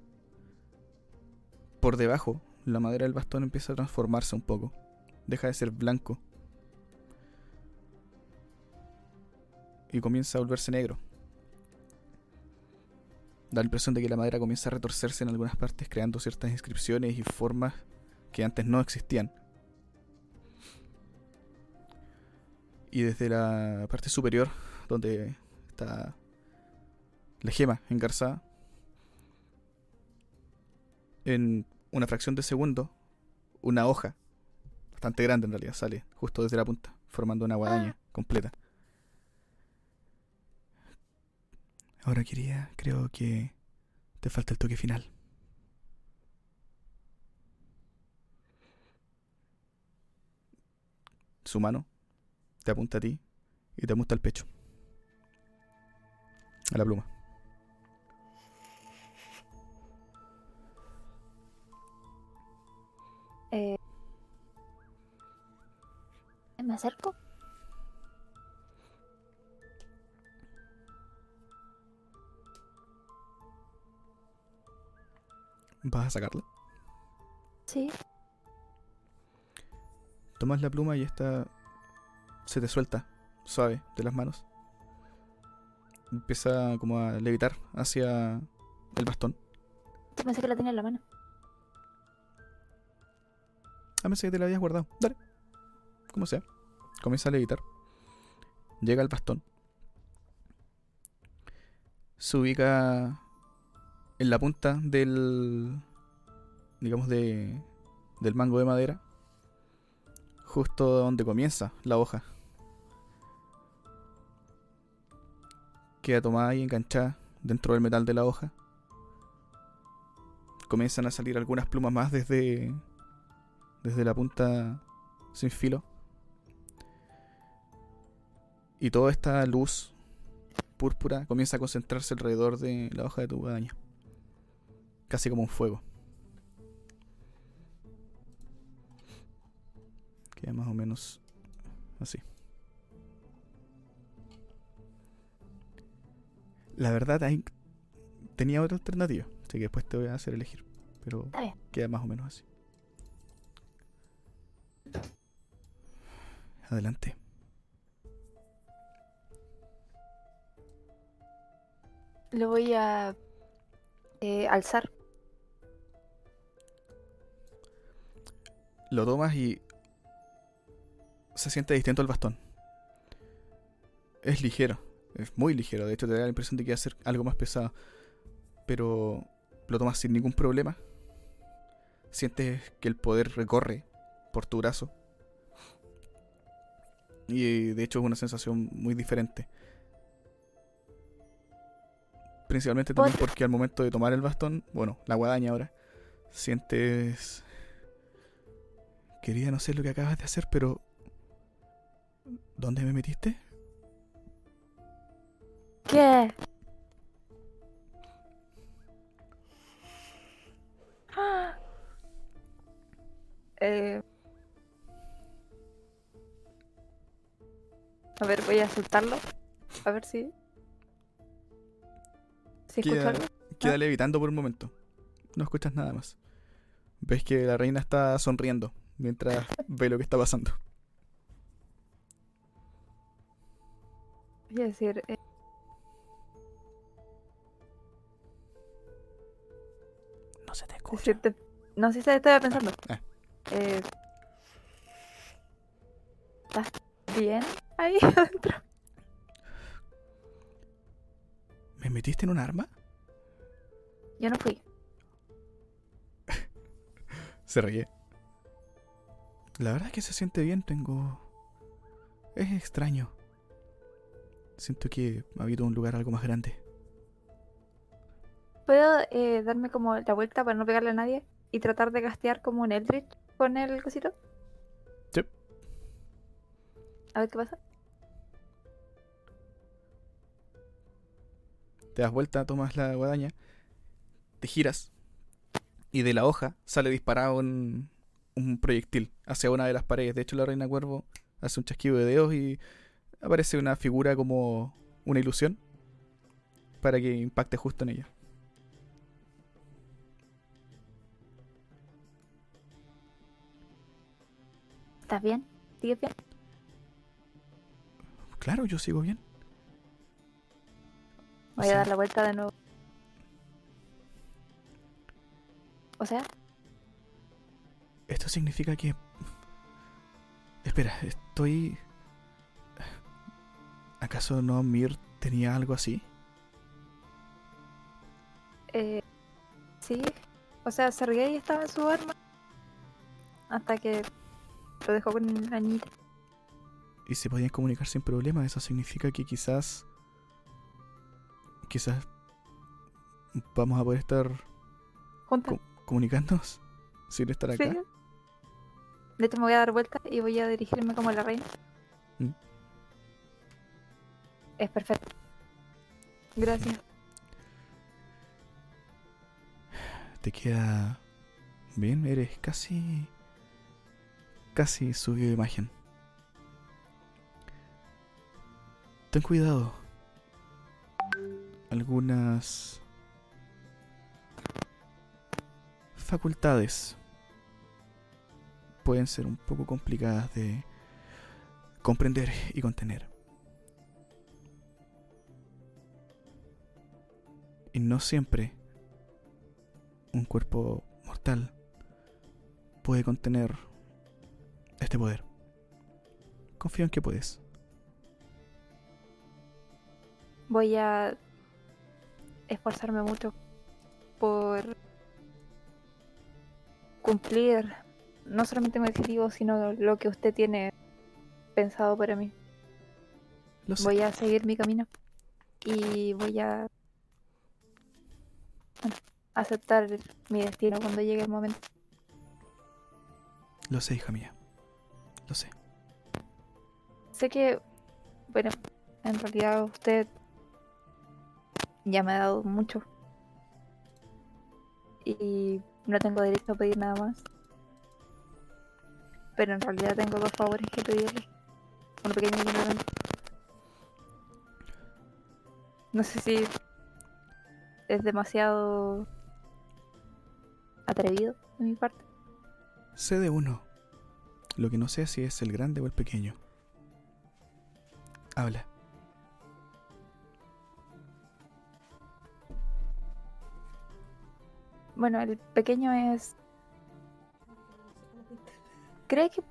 S2: por debajo, la madera del bastón empieza a transformarse un poco. Deja de ser blanco. Y comienza a volverse negro. Da la impresión de que la madera comienza a retorcerse en algunas partes, creando ciertas inscripciones y formas que antes no existían. Y desde la parte superior, donde está la gema engarzada, en una fracción de segundo, una hoja, bastante grande en realidad, sale justo desde la punta, formando una guadaña completa. Ahora quería, creo que te falta el toque final. Su mano te apunta a ti y te apunta al pecho. A la pluma.
S1: Eh, ¿Me acerco?
S2: ¿Vas a sacarla?
S1: Sí.
S2: Tomas la pluma y esta se te suelta suave de las manos. Empieza como a levitar hacia el bastón.
S1: Yo pensé que la tenía en la mano.
S2: A pensé que te la habías guardado. Dale. Como sea. Comienza a levitar. Llega al bastón. Se ubica en la punta del. digamos de. del mango de madera. Justo donde comienza la hoja. Queda tomada y enganchada dentro del metal de la hoja. Comienzan a salir algunas plumas más desde desde la punta sin filo. Y toda esta luz púrpura comienza a concentrarse alrededor de la hoja de tu guadaña. Casi como un fuego. Queda más o menos así. La verdad, ahí tenía otra alternativa. Así que después te voy a hacer elegir. Pero
S1: Está bien.
S2: queda más o menos así. Adelante.
S1: Lo voy a eh, alzar.
S2: Lo tomas y se siente distinto al bastón. Es ligero, es muy ligero. De hecho, te da la impresión de que va a ser algo más pesado. Pero lo tomas sin ningún problema. Sientes que el poder recorre por tu brazo. Y de hecho es una sensación muy diferente. Principalmente también porque al momento de tomar el bastón, bueno, la guadaña ahora, sientes... Quería no sé lo que acabas de hacer, pero... ¿Dónde me metiste?
S1: ¿Qué? Ah. Eh, A ver, voy a soltarlo. A ver si. Si escucho
S2: Queda,
S1: algo.
S2: queda levitando por un momento. No escuchas nada más. Ves que la reina está sonriendo mientras ve lo que está pasando.
S1: Voy a decir. eh,
S2: No se te
S1: decirte- No sé si estaba pensando.
S2: Ah.
S1: Eh, ¿Estás bien ahí adentro?
S2: ¿Me metiste en un arma?
S1: Yo no fui.
S2: Se ríe. La verdad es que se siente bien, tengo... Es extraño. Siento que habito en un lugar algo más grande.
S1: ¿Puedo eh, darme como la vuelta para no pegarle a nadie? Y tratar de gastear como un Eldritch con el cosito.
S2: Sí.
S1: A ver qué pasa.
S2: Te das vuelta, tomas la guadaña, te giras y de la hoja sale disparado un, un proyectil hacia una de las paredes. De hecho, la reina cuervo hace un chasquido de dedos y aparece una figura como una ilusión para que impacte justo en ella.
S1: ¿Estás bien? ¿Sigues bien?
S2: Claro, yo sigo bien. O
S1: Voy a dar la vuelta de nuevo. O sea,
S2: Esto significa que... Espera, estoy... ¿Acaso no Mir tenía algo así?
S1: eh, sí. O sea, se ríe y estaba en su arma. Hasta que lo dejó con la niñita.
S2: y se podían comunicar sin problema. Eso significa que quizás. Quizás. Vamos a poder estar
S1: Juntas.
S2: Co- comunicándonos sin estar acá.
S1: Sí. De hecho, me voy a dar vuelta y voy a dirigirme como la reina.
S2: Mm.
S1: Es perfecto. Gracias.
S2: Te queda bien, eres casi. Casi subido de imagen. Ten cuidado. Algunas. facultades pueden ser un poco complicadas de comprender y contener. Y no siempre un cuerpo mortal puede contener este poder. Confío en que puedes.
S1: Voy a esforzarme mucho por cumplir no solamente mi objetivo, sino lo que usted tiene pensado para mí.
S2: Lo sé.
S1: Voy a seguir mi camino y voy a bueno, aceptar mi destino cuando llegue el momento.
S2: Lo sé, hija mía. Lo sé.
S1: Sé que, bueno, en realidad usted ya me ha dado mucho y no tengo derecho a pedir nada más. Pero en realidad tengo dos favores que pedirle. Uno pequeño y uno grande. No sé si es demasiado atrevido de mi parte.
S2: Sé de uno. Lo que no sé si es el grande o el pequeño. Habla.
S1: Bueno, el pequeño es. ¿Cree que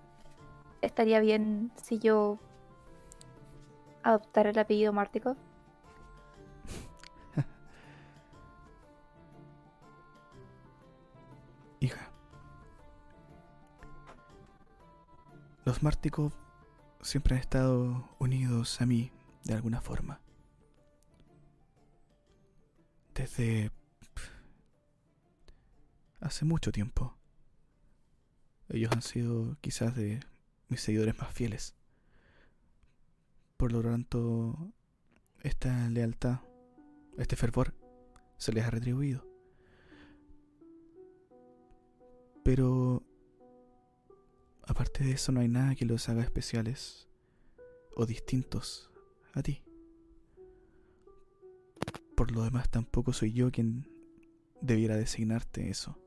S1: estaría bien si yo adoptara el apellido Mártico?
S2: Los Márticos siempre han estado unidos a mí de alguna forma. Desde hace mucho tiempo. Ellos han sido quizás de mis seguidores más fieles. Por lo tanto, esta lealtad, este fervor, se les ha retribuido. Pero aparte de eso no hay nada que los haga especiales o distintos a ti. Por lo demás tampoco soy yo quien debiera designarte eso.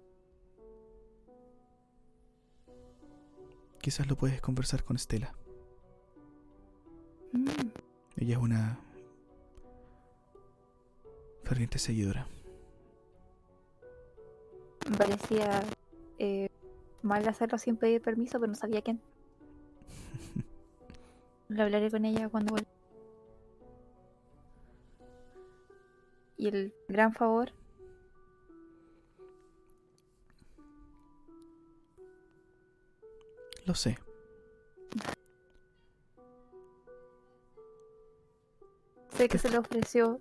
S2: Quizás lo puedes conversar con Estela.
S1: Mm,
S2: Ella es una ferviente seguidora.
S1: parecía eh, mal hacerlo sin pedir permiso, pero no sabía quién. Lo hablaré con ella cuando vuelva. Y el gran favor,
S2: Lo sé.
S1: sé que se lo ofreció,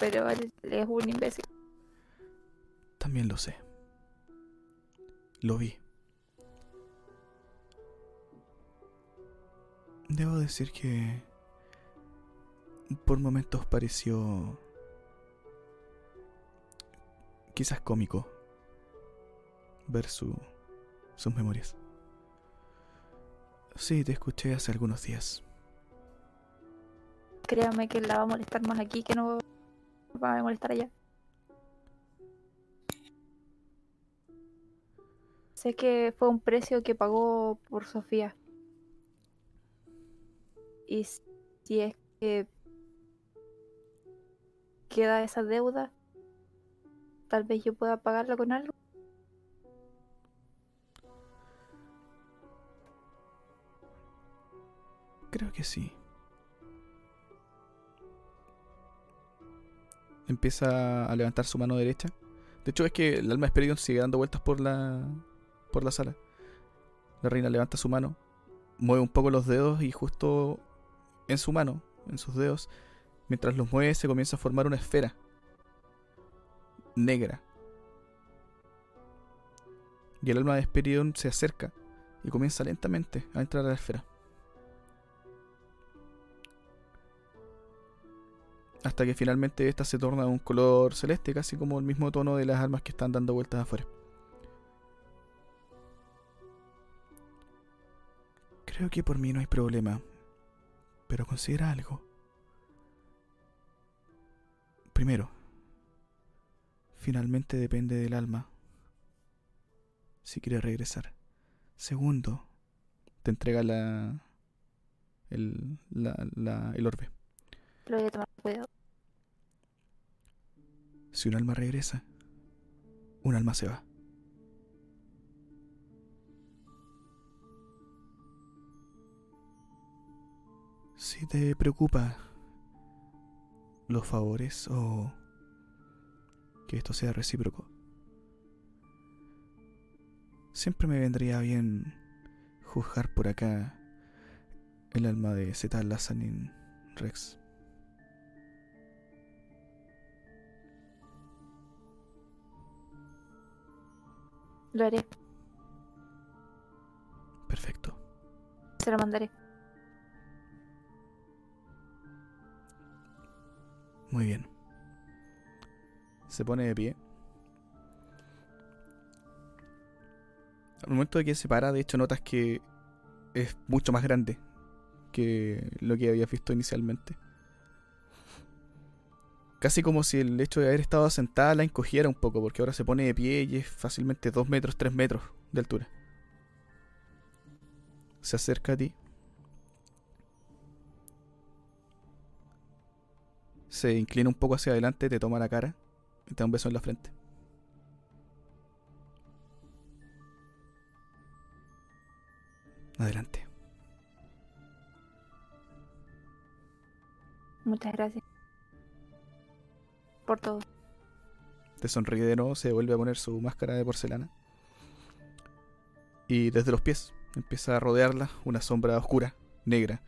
S1: pero él es un imbécil.
S2: También lo sé. Lo vi. Debo decir que por momentos pareció quizás cómico ver su, sus memorias. Sí, te escuché hace algunos días.
S1: Créame que la va a molestar más aquí que no va a molestar allá. Sé que fue un precio que pagó por Sofía. Y si es que queda esa deuda, tal vez yo pueda pagarla con algo.
S2: Creo que sí. Empieza a levantar su mano derecha. De hecho, es que el alma de Esperidion sigue dando vueltas por la, por la sala. La reina levanta su mano, mueve un poco los dedos y justo en su mano, en sus dedos, mientras los mueve se comienza a formar una esfera negra. Y el alma de Esperidion se acerca y comienza lentamente a entrar a la esfera. hasta que finalmente esta se torna un color celeste, casi como el mismo tono de las armas que están dando vueltas afuera. Creo que por mí no hay problema, pero considera algo. Primero, finalmente depende del alma si quiere regresar. Segundo, te entrega la el, la, la- el orbe.
S1: Pero voy a tomar cuidado.
S2: Si un alma regresa, un alma se va. Si te preocupa los favores o que esto sea recíproco, siempre me vendría bien juzgar por acá el alma de Zeta Lazanin Rex.
S1: Lo haré.
S2: Perfecto.
S1: Se lo mandaré.
S2: Muy bien. Se pone de pie. Al momento de que se para, de hecho notas que es mucho más grande que lo que habías visto inicialmente. Casi como si el hecho de haber estado sentada la encogiera un poco, porque ahora se pone de pie y es fácilmente 2 metros, 3 metros de altura. Se acerca a ti. Se inclina un poco hacia adelante, te toma la cara y te da un beso en la frente. Adelante.
S1: Muchas gracias. Por todo.
S2: Te sonríe de nuevo, se vuelve a poner su máscara de porcelana. Y desde los pies empieza a rodearla una sombra oscura, negra.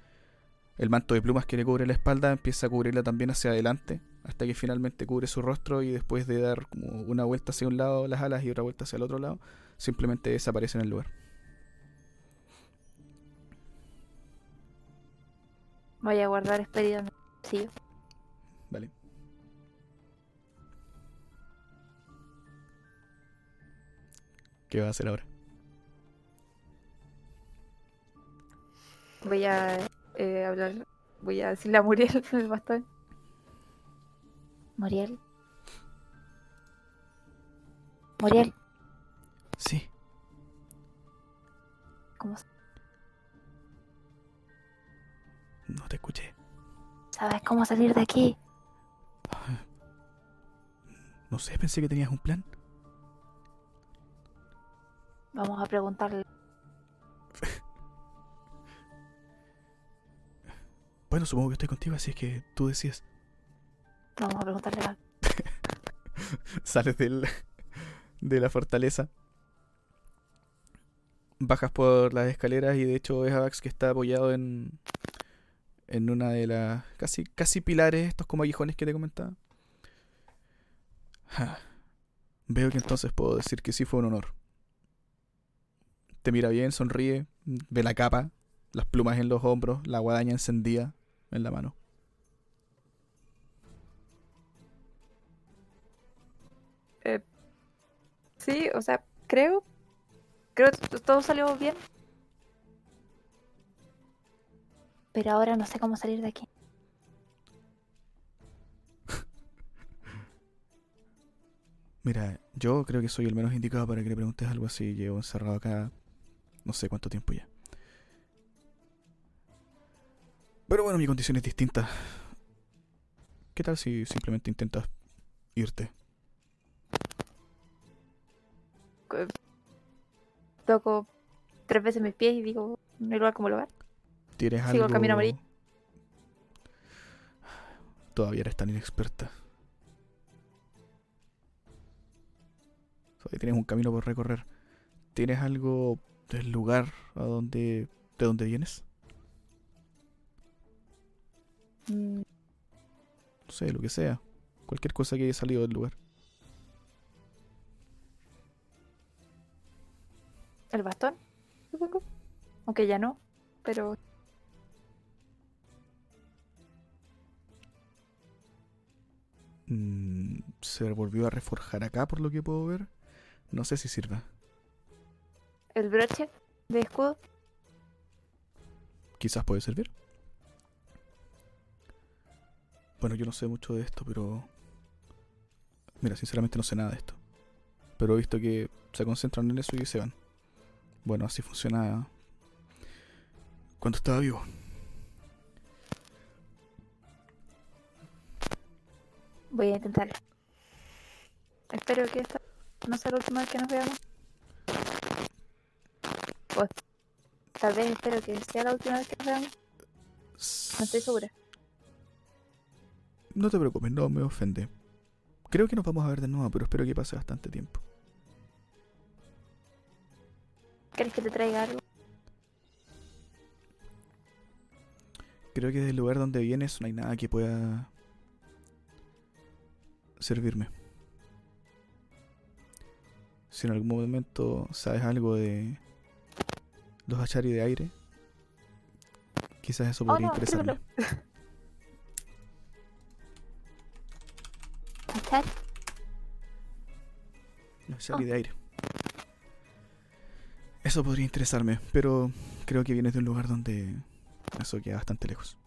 S2: El manto de plumas que le cubre la espalda empieza a cubrirla también hacia adelante, hasta que finalmente cubre su rostro y después de dar como una vuelta hacia un lado las alas y otra vuelta hacia el otro lado, simplemente desaparece en el lugar.
S1: Voy a guardar experiencia. Sí.
S2: Vale. ¿Qué va a hacer ahora?
S1: Voy a eh, hablar. Voy a decirle a Muriel el bastón. Muriel. Muriel,
S2: Sí,
S1: ¿cómo
S2: no te escuché.
S1: sabes cómo salir de aquí?
S2: No sé, pensé que tenías un plan.
S1: Vamos a preguntarle.
S2: Bueno, supongo que estoy contigo, así es que tú decides.
S1: Vamos a preguntarle a
S2: Sales del, de la fortaleza. Bajas por las escaleras y de hecho ves a Vax que está apoyado en, en una de las casi, casi pilares, estos como aguijones que te comentaba. Ja. Veo que entonces puedo decir que sí fue un honor. Te mira bien, sonríe, ve la capa, las plumas en los hombros, la guadaña encendida en la mano.
S1: Sí, o sea, creo. Creo que todo salió bien. Pero ahora no sé cómo salir de aquí.
S2: Mira, yo creo que soy el menos indicado para que le preguntes algo así. Llevo encerrado acá no sé cuánto tiempo ya. Pero bueno, mi condición es distinta. ¿Qué tal si simplemente intentas irte?
S1: Co- Toco tres veces mis pies y digo, no hay lugar como lugar.
S2: ¿Tienes
S1: Sigo el camino amarillo.
S2: Todavía eres tan inexperta. Todavía tienes un camino por recorrer. ¿Tienes algo del lugar a donde, de donde vienes?
S1: Mm,
S2: No sé, lo que sea. Cualquier cosa que haya salido del lugar.
S1: ¿El bastón? Aunque ya no. Pero
S2: Mm, se volvió a reforjar acá por lo que puedo ver. No sé si sirva.
S1: el broche de escudo.
S2: Quizás puede servir. Bueno, yo no sé mucho de esto, pero... Mira, sinceramente no sé nada de esto. Pero he visto que se concentran en eso y se van. Bueno, así funciona cuando estaba vivo.
S1: Voy a intentarlo. Espero que esta no sea la última vez que nos veamos. O tal vez espero que sea la última vez que nos veamos. No estoy segura.
S2: No te preocupes, no me ofende. Creo que nos vamos a ver de nuevo, pero espero que pase bastante tiempo.
S1: ¿Quieres que te traiga algo?
S2: Creo que del lugar donde vienes no hay nada que pueda servirme. Si en algún momento sabes algo de los achari de aire, quizás eso
S1: Oh,
S2: podría
S1: no,
S2: interesarme.
S1: ¿Achar?
S2: Los achari de aire. Eso podría interesarme, pero creo que vienes de un lugar donde eso queda bastante lejos.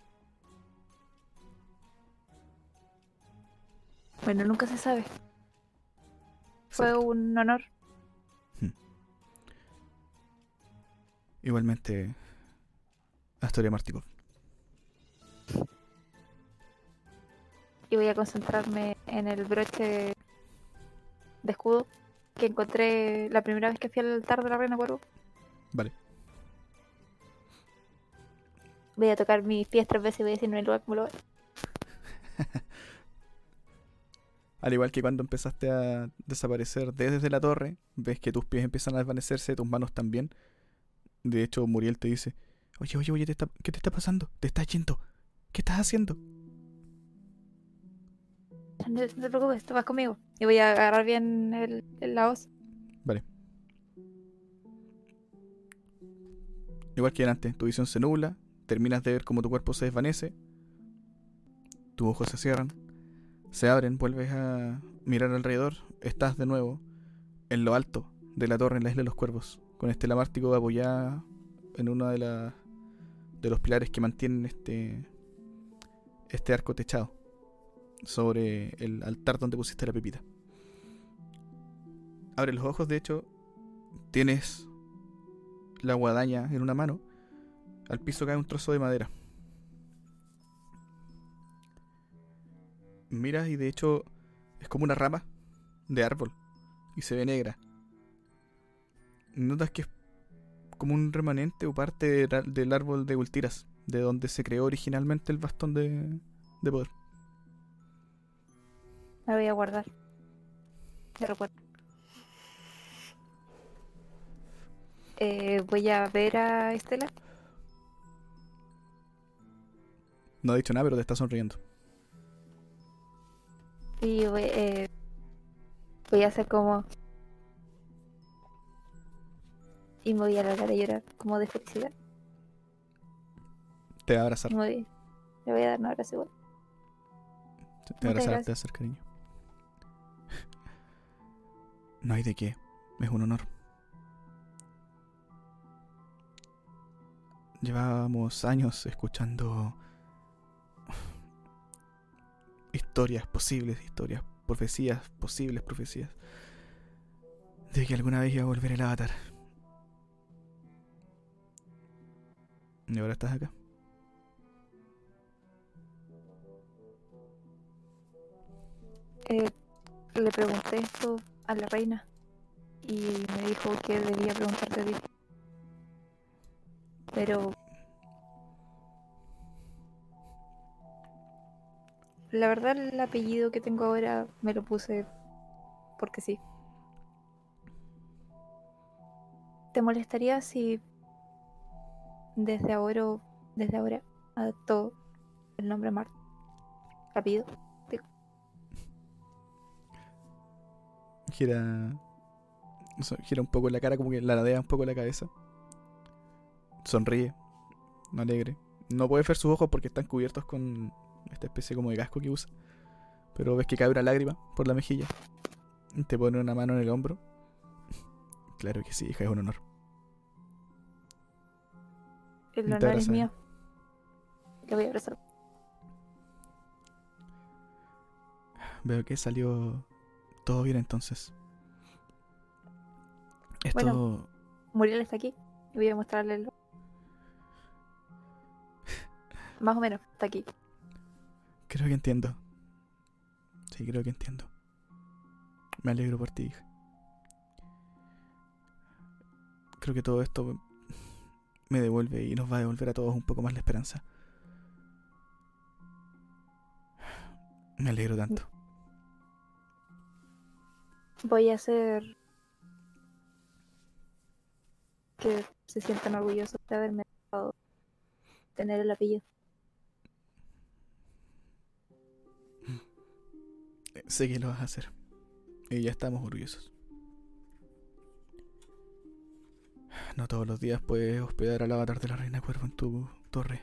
S1: Bueno, nunca se sabe. Fue un honor.
S2: Igualmente, Astoria Martikov.
S1: Y voy a concentrarme en el broche de escudo que encontré la primera vez que fui al altar de la reina cuervo.
S2: Vale.
S1: Voy a tocar mis pies tres veces y voy a decir no hay lugar como lo ve.
S2: Al igual que cuando empezaste a desaparecer desde la torre, ves que tus pies empiezan a desvanecerse, tus manos también. De hecho, Muriel te dice, oye, oye, oye, ¿te está- ¿qué te está pasando? ¿Te estás yendo? ¿Qué estás haciendo?
S1: No, te preocupes, tú vas conmigo. Y voy a agarrar bien el, el- la hoz.
S2: Vale. Igual que antes, tu visión se nubla, terminas de ver cómo tu cuerpo se desvanece, tus ojos se cierran, se abren, vuelves a mirar alrededor, estás de nuevo en lo alto de la torre en la isla de los cuervos, con este lamártico apoyada en uno de, la- de los pilares que mantienen este, este arco techado sobre el altar donde pusiste la pepita. Abre los ojos, de hecho, tienes la guadaña en una mano. Al piso cae un trozo de madera. Miras y de hecho es como una rama de árbol y se ve negra. Notas que es como un remanente o parte del árbol de Ultiras, de donde se creó originalmente el bastón de, de poder.
S1: La voy a guardar. Te recuerdo. Eh, voy a ver a Estela.
S2: No ha dicho nada, pero te está sonriendo.
S1: Y voy, eh, voy a hacer como. Y me voy a largar a llorar, como de felicidad.
S2: Te va a abrazar.
S1: Y me voy- le voy a dar un abrazo igual.
S2: Te va a abrazar, te va a hacer cariño. No hay de qué. Es un honor. Llevábamos años escuchando historias posibles, historias, profecías, posibles profecías, de que alguna vez iba a volver el avatar. Y ahora estás acá.
S1: Eh, le pregunté esto a la reina. Y me dijo que debía preguntarte a ti. Pero. La verdad, el apellido que tengo ahora me lo puse porque sí. ¿Te molestaría si desde ahora, desde ahora, adoptó el nombre Marta? Apellido.
S2: Gira gira un poco la cara como que ladea un poco la cabeza. Sonríe alegre. No puedes ver sus ojos porque están cubiertos con esta especie como de casco que usa. Pero ves que cae una lágrima por la mejilla te pone una mano en el hombro. Claro que sí hija es un honor.
S1: El
S2: Te
S1: honor es mío. Le voy a abrazar.
S2: veo que salió todo bien entonces esto
S1: Bueno. Muriel está aquí. Voy a mostrarle el... Más o menos, está aquí.
S2: Creo que entiendo. Sí, creo que entiendo. Me alegro por ti, hija. Creo que todo esto me devuelve y nos va a devolver a todos un poco más la esperanza. Me alegro tanto.
S1: Voy a hacer que se sientan orgullosos de haberme dejado tener el apellido.
S2: Sé que lo vas a hacer. Y ya estamos orgullosos. No todos los días puedes hospedar al avatar de la reina cuervo en tu torre.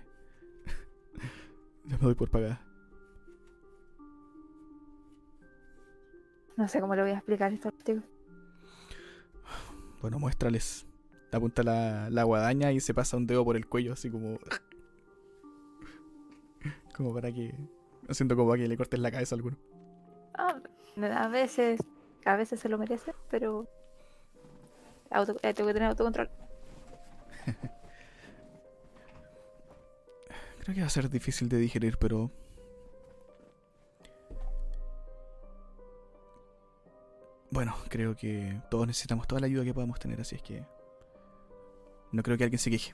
S2: ya me doy por pagada.
S1: No sé cómo le voy a explicar esto tío.
S2: Bueno, muéstrales. Apunta la, la guadaña y se pasa un dedo por el cuello, así como. Como para que. Haciendo como para que le cortes la cabeza a alguno.
S1: Ah, a veces, a veces se lo merece, pero auto- eh, tengo que tener autocontrol.
S2: Creo que va a ser difícil de digerir, pero... Bueno, creo que todos necesitamos toda la ayuda que podamos tener, así es que... No creo que alguien se queje.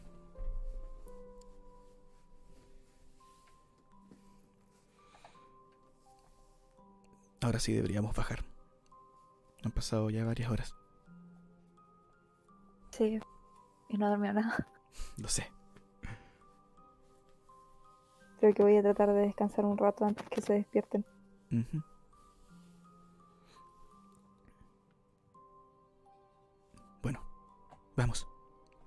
S2: Ahora sí deberíamos bajar. Han pasado ya varias horas.
S1: Sí, y no dormido nada.
S2: Lo sé.
S1: Creo que voy a tratar de descansar un rato antes que se despierten.
S2: Vamos.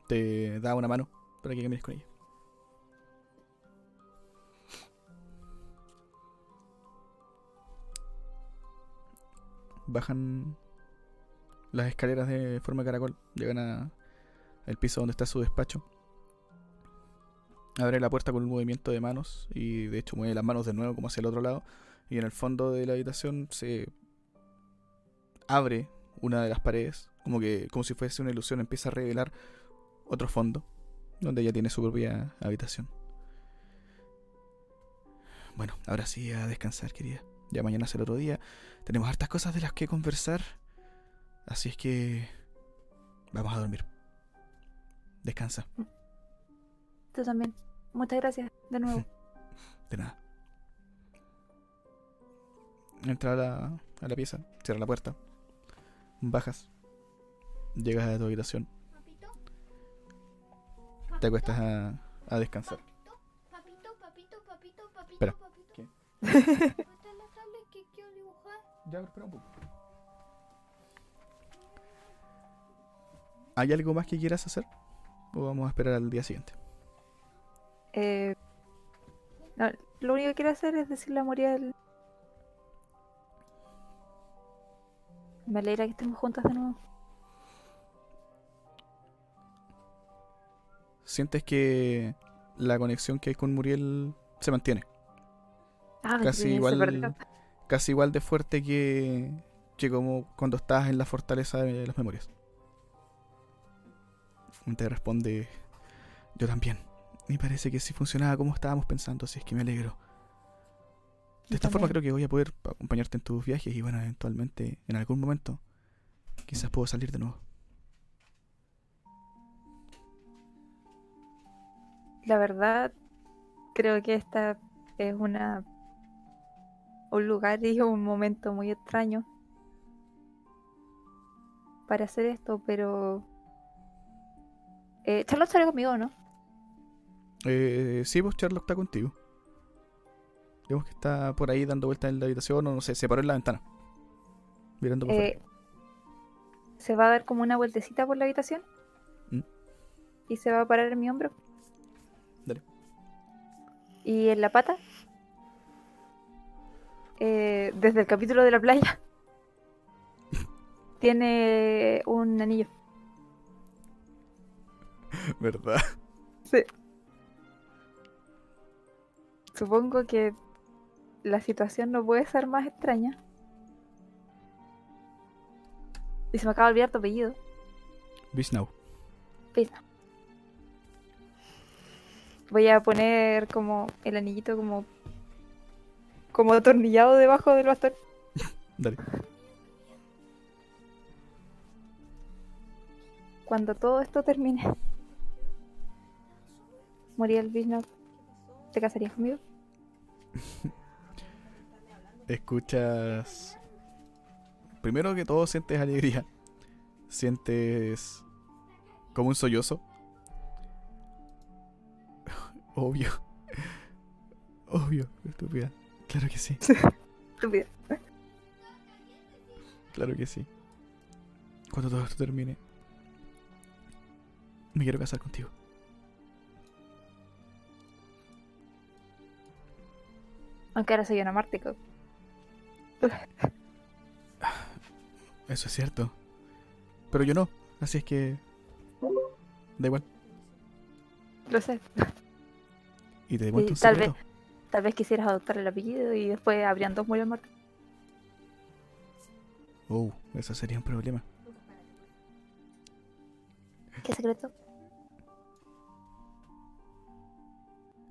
S2: Te da una mano para que camines con ella. Bajan las escaleras de forma caracol. Llegan a piso donde está su despacho. Abre la puerta con un movimiento de manos y de hecho mueve las manos de nuevo como hacia el otro lado. Y en el fondo de la habitación se abre una de las paredes, como que como si fuese una ilusión, empieza a revelar otro fondo donde ella tiene su propia habitación. Bueno, ahora sí a descansar, querida. Ya mañana es el otro día. Tenemos hartas cosas de las que conversar. Así es que vamos a dormir. Descansa.
S1: Tú también. Muchas gracias de nuevo.
S2: De nada. Entra a la, a la pieza, cierra la puerta, bajas, llegas a tu habitación,
S5: Papito,
S2: te acuestas a, a descansar.
S5: papito, papito, papito, papito,
S2: Espera.
S5: papito.
S2: ¿Qué? Ya, espera un poco. ¿Hay algo más que quieras hacer? ¿O vamos a esperar al día siguiente?
S1: Eh, no, lo único que quiero hacer es decirle a Muriel. Me alegra que estemos juntas de nuevo.
S2: ¿Sientes que la conexión que hay con Muriel se mantiene?
S1: Ah,
S2: Casi igual, casi igual de fuerte que, que como cuando estás en la fortaleza de las memorias. Te responde, yo también. Y parece que sí funcionaba como estábamos pensando, así es que me alegro. De esta forma creo que voy a poder acompañarte en tus viajes y bueno, eventualmente, en algún momento, quizás puedo salir de nuevo.
S1: La verdad, creo que esta es una un lugar y un momento muy extraño para hacer esto, pero eh, Charlotte salió conmigo, ¿no?
S2: Eh, sí, pues Charlotte está contigo. Vemos que está por ahí dando vueltas en la habitación o no sé, se paró en la ventana. Mirando por
S1: Eh, se va a dar como una vueltecita por la habitación
S2: Mm.
S1: y se va a parar en mi hombro.
S2: Dale.
S1: Y en la pata, eh, desde el capítulo de la playa, tiene un anillo.
S2: ¿Verdad?
S1: Sí. Supongo que la situación no puede ser más extraña. Y se me acaba de olvidar tu apellido.
S2: Bisnow.
S1: Pisa. Voy a poner como el anillito como como atornillado debajo del bastón.
S2: Dale.
S1: Cuando todo esto termine. Muriel Bisnow, ¿te casarías conmigo?
S2: Escuchas. Primero que todo, sientes alegría. Sientes. como un sollozo. Obvio. Obvio, estúpida. Claro que sí,
S1: Estúpida.
S2: claro que sí. Cuando todo esto termine, me quiero casar contigo.
S1: Aunque ahora soy un amártico.
S2: Eso es cierto. Pero yo no, así es que. Da igual.
S1: Lo sé.
S2: Y te un
S1: tal
S2: secreto.
S1: Tal vez quisieras adoptar el apellido y después habrían dos Muriel Martín.
S2: Oh, eso sería un problema.
S1: ¿Qué secreto?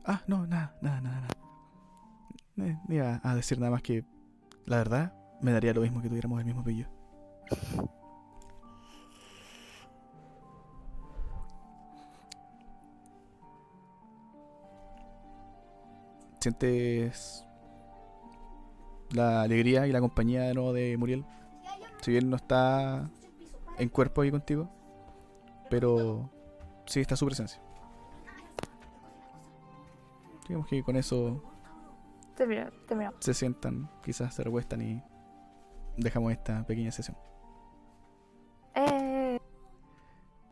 S2: Ah, no, nada, nada, nada, nada. Eh, no iba a decir nada más que, la verdad, me daría lo mismo que tuviéramos el mismo apellido. ¿Sientes la alegría y la compañía de nuevo de Muriel? Si bien no está en cuerpo ahí contigo, pero sí está su presencia. Digamos que con eso se sientan, quizás se recuestan y dejamos esta pequeña sesión.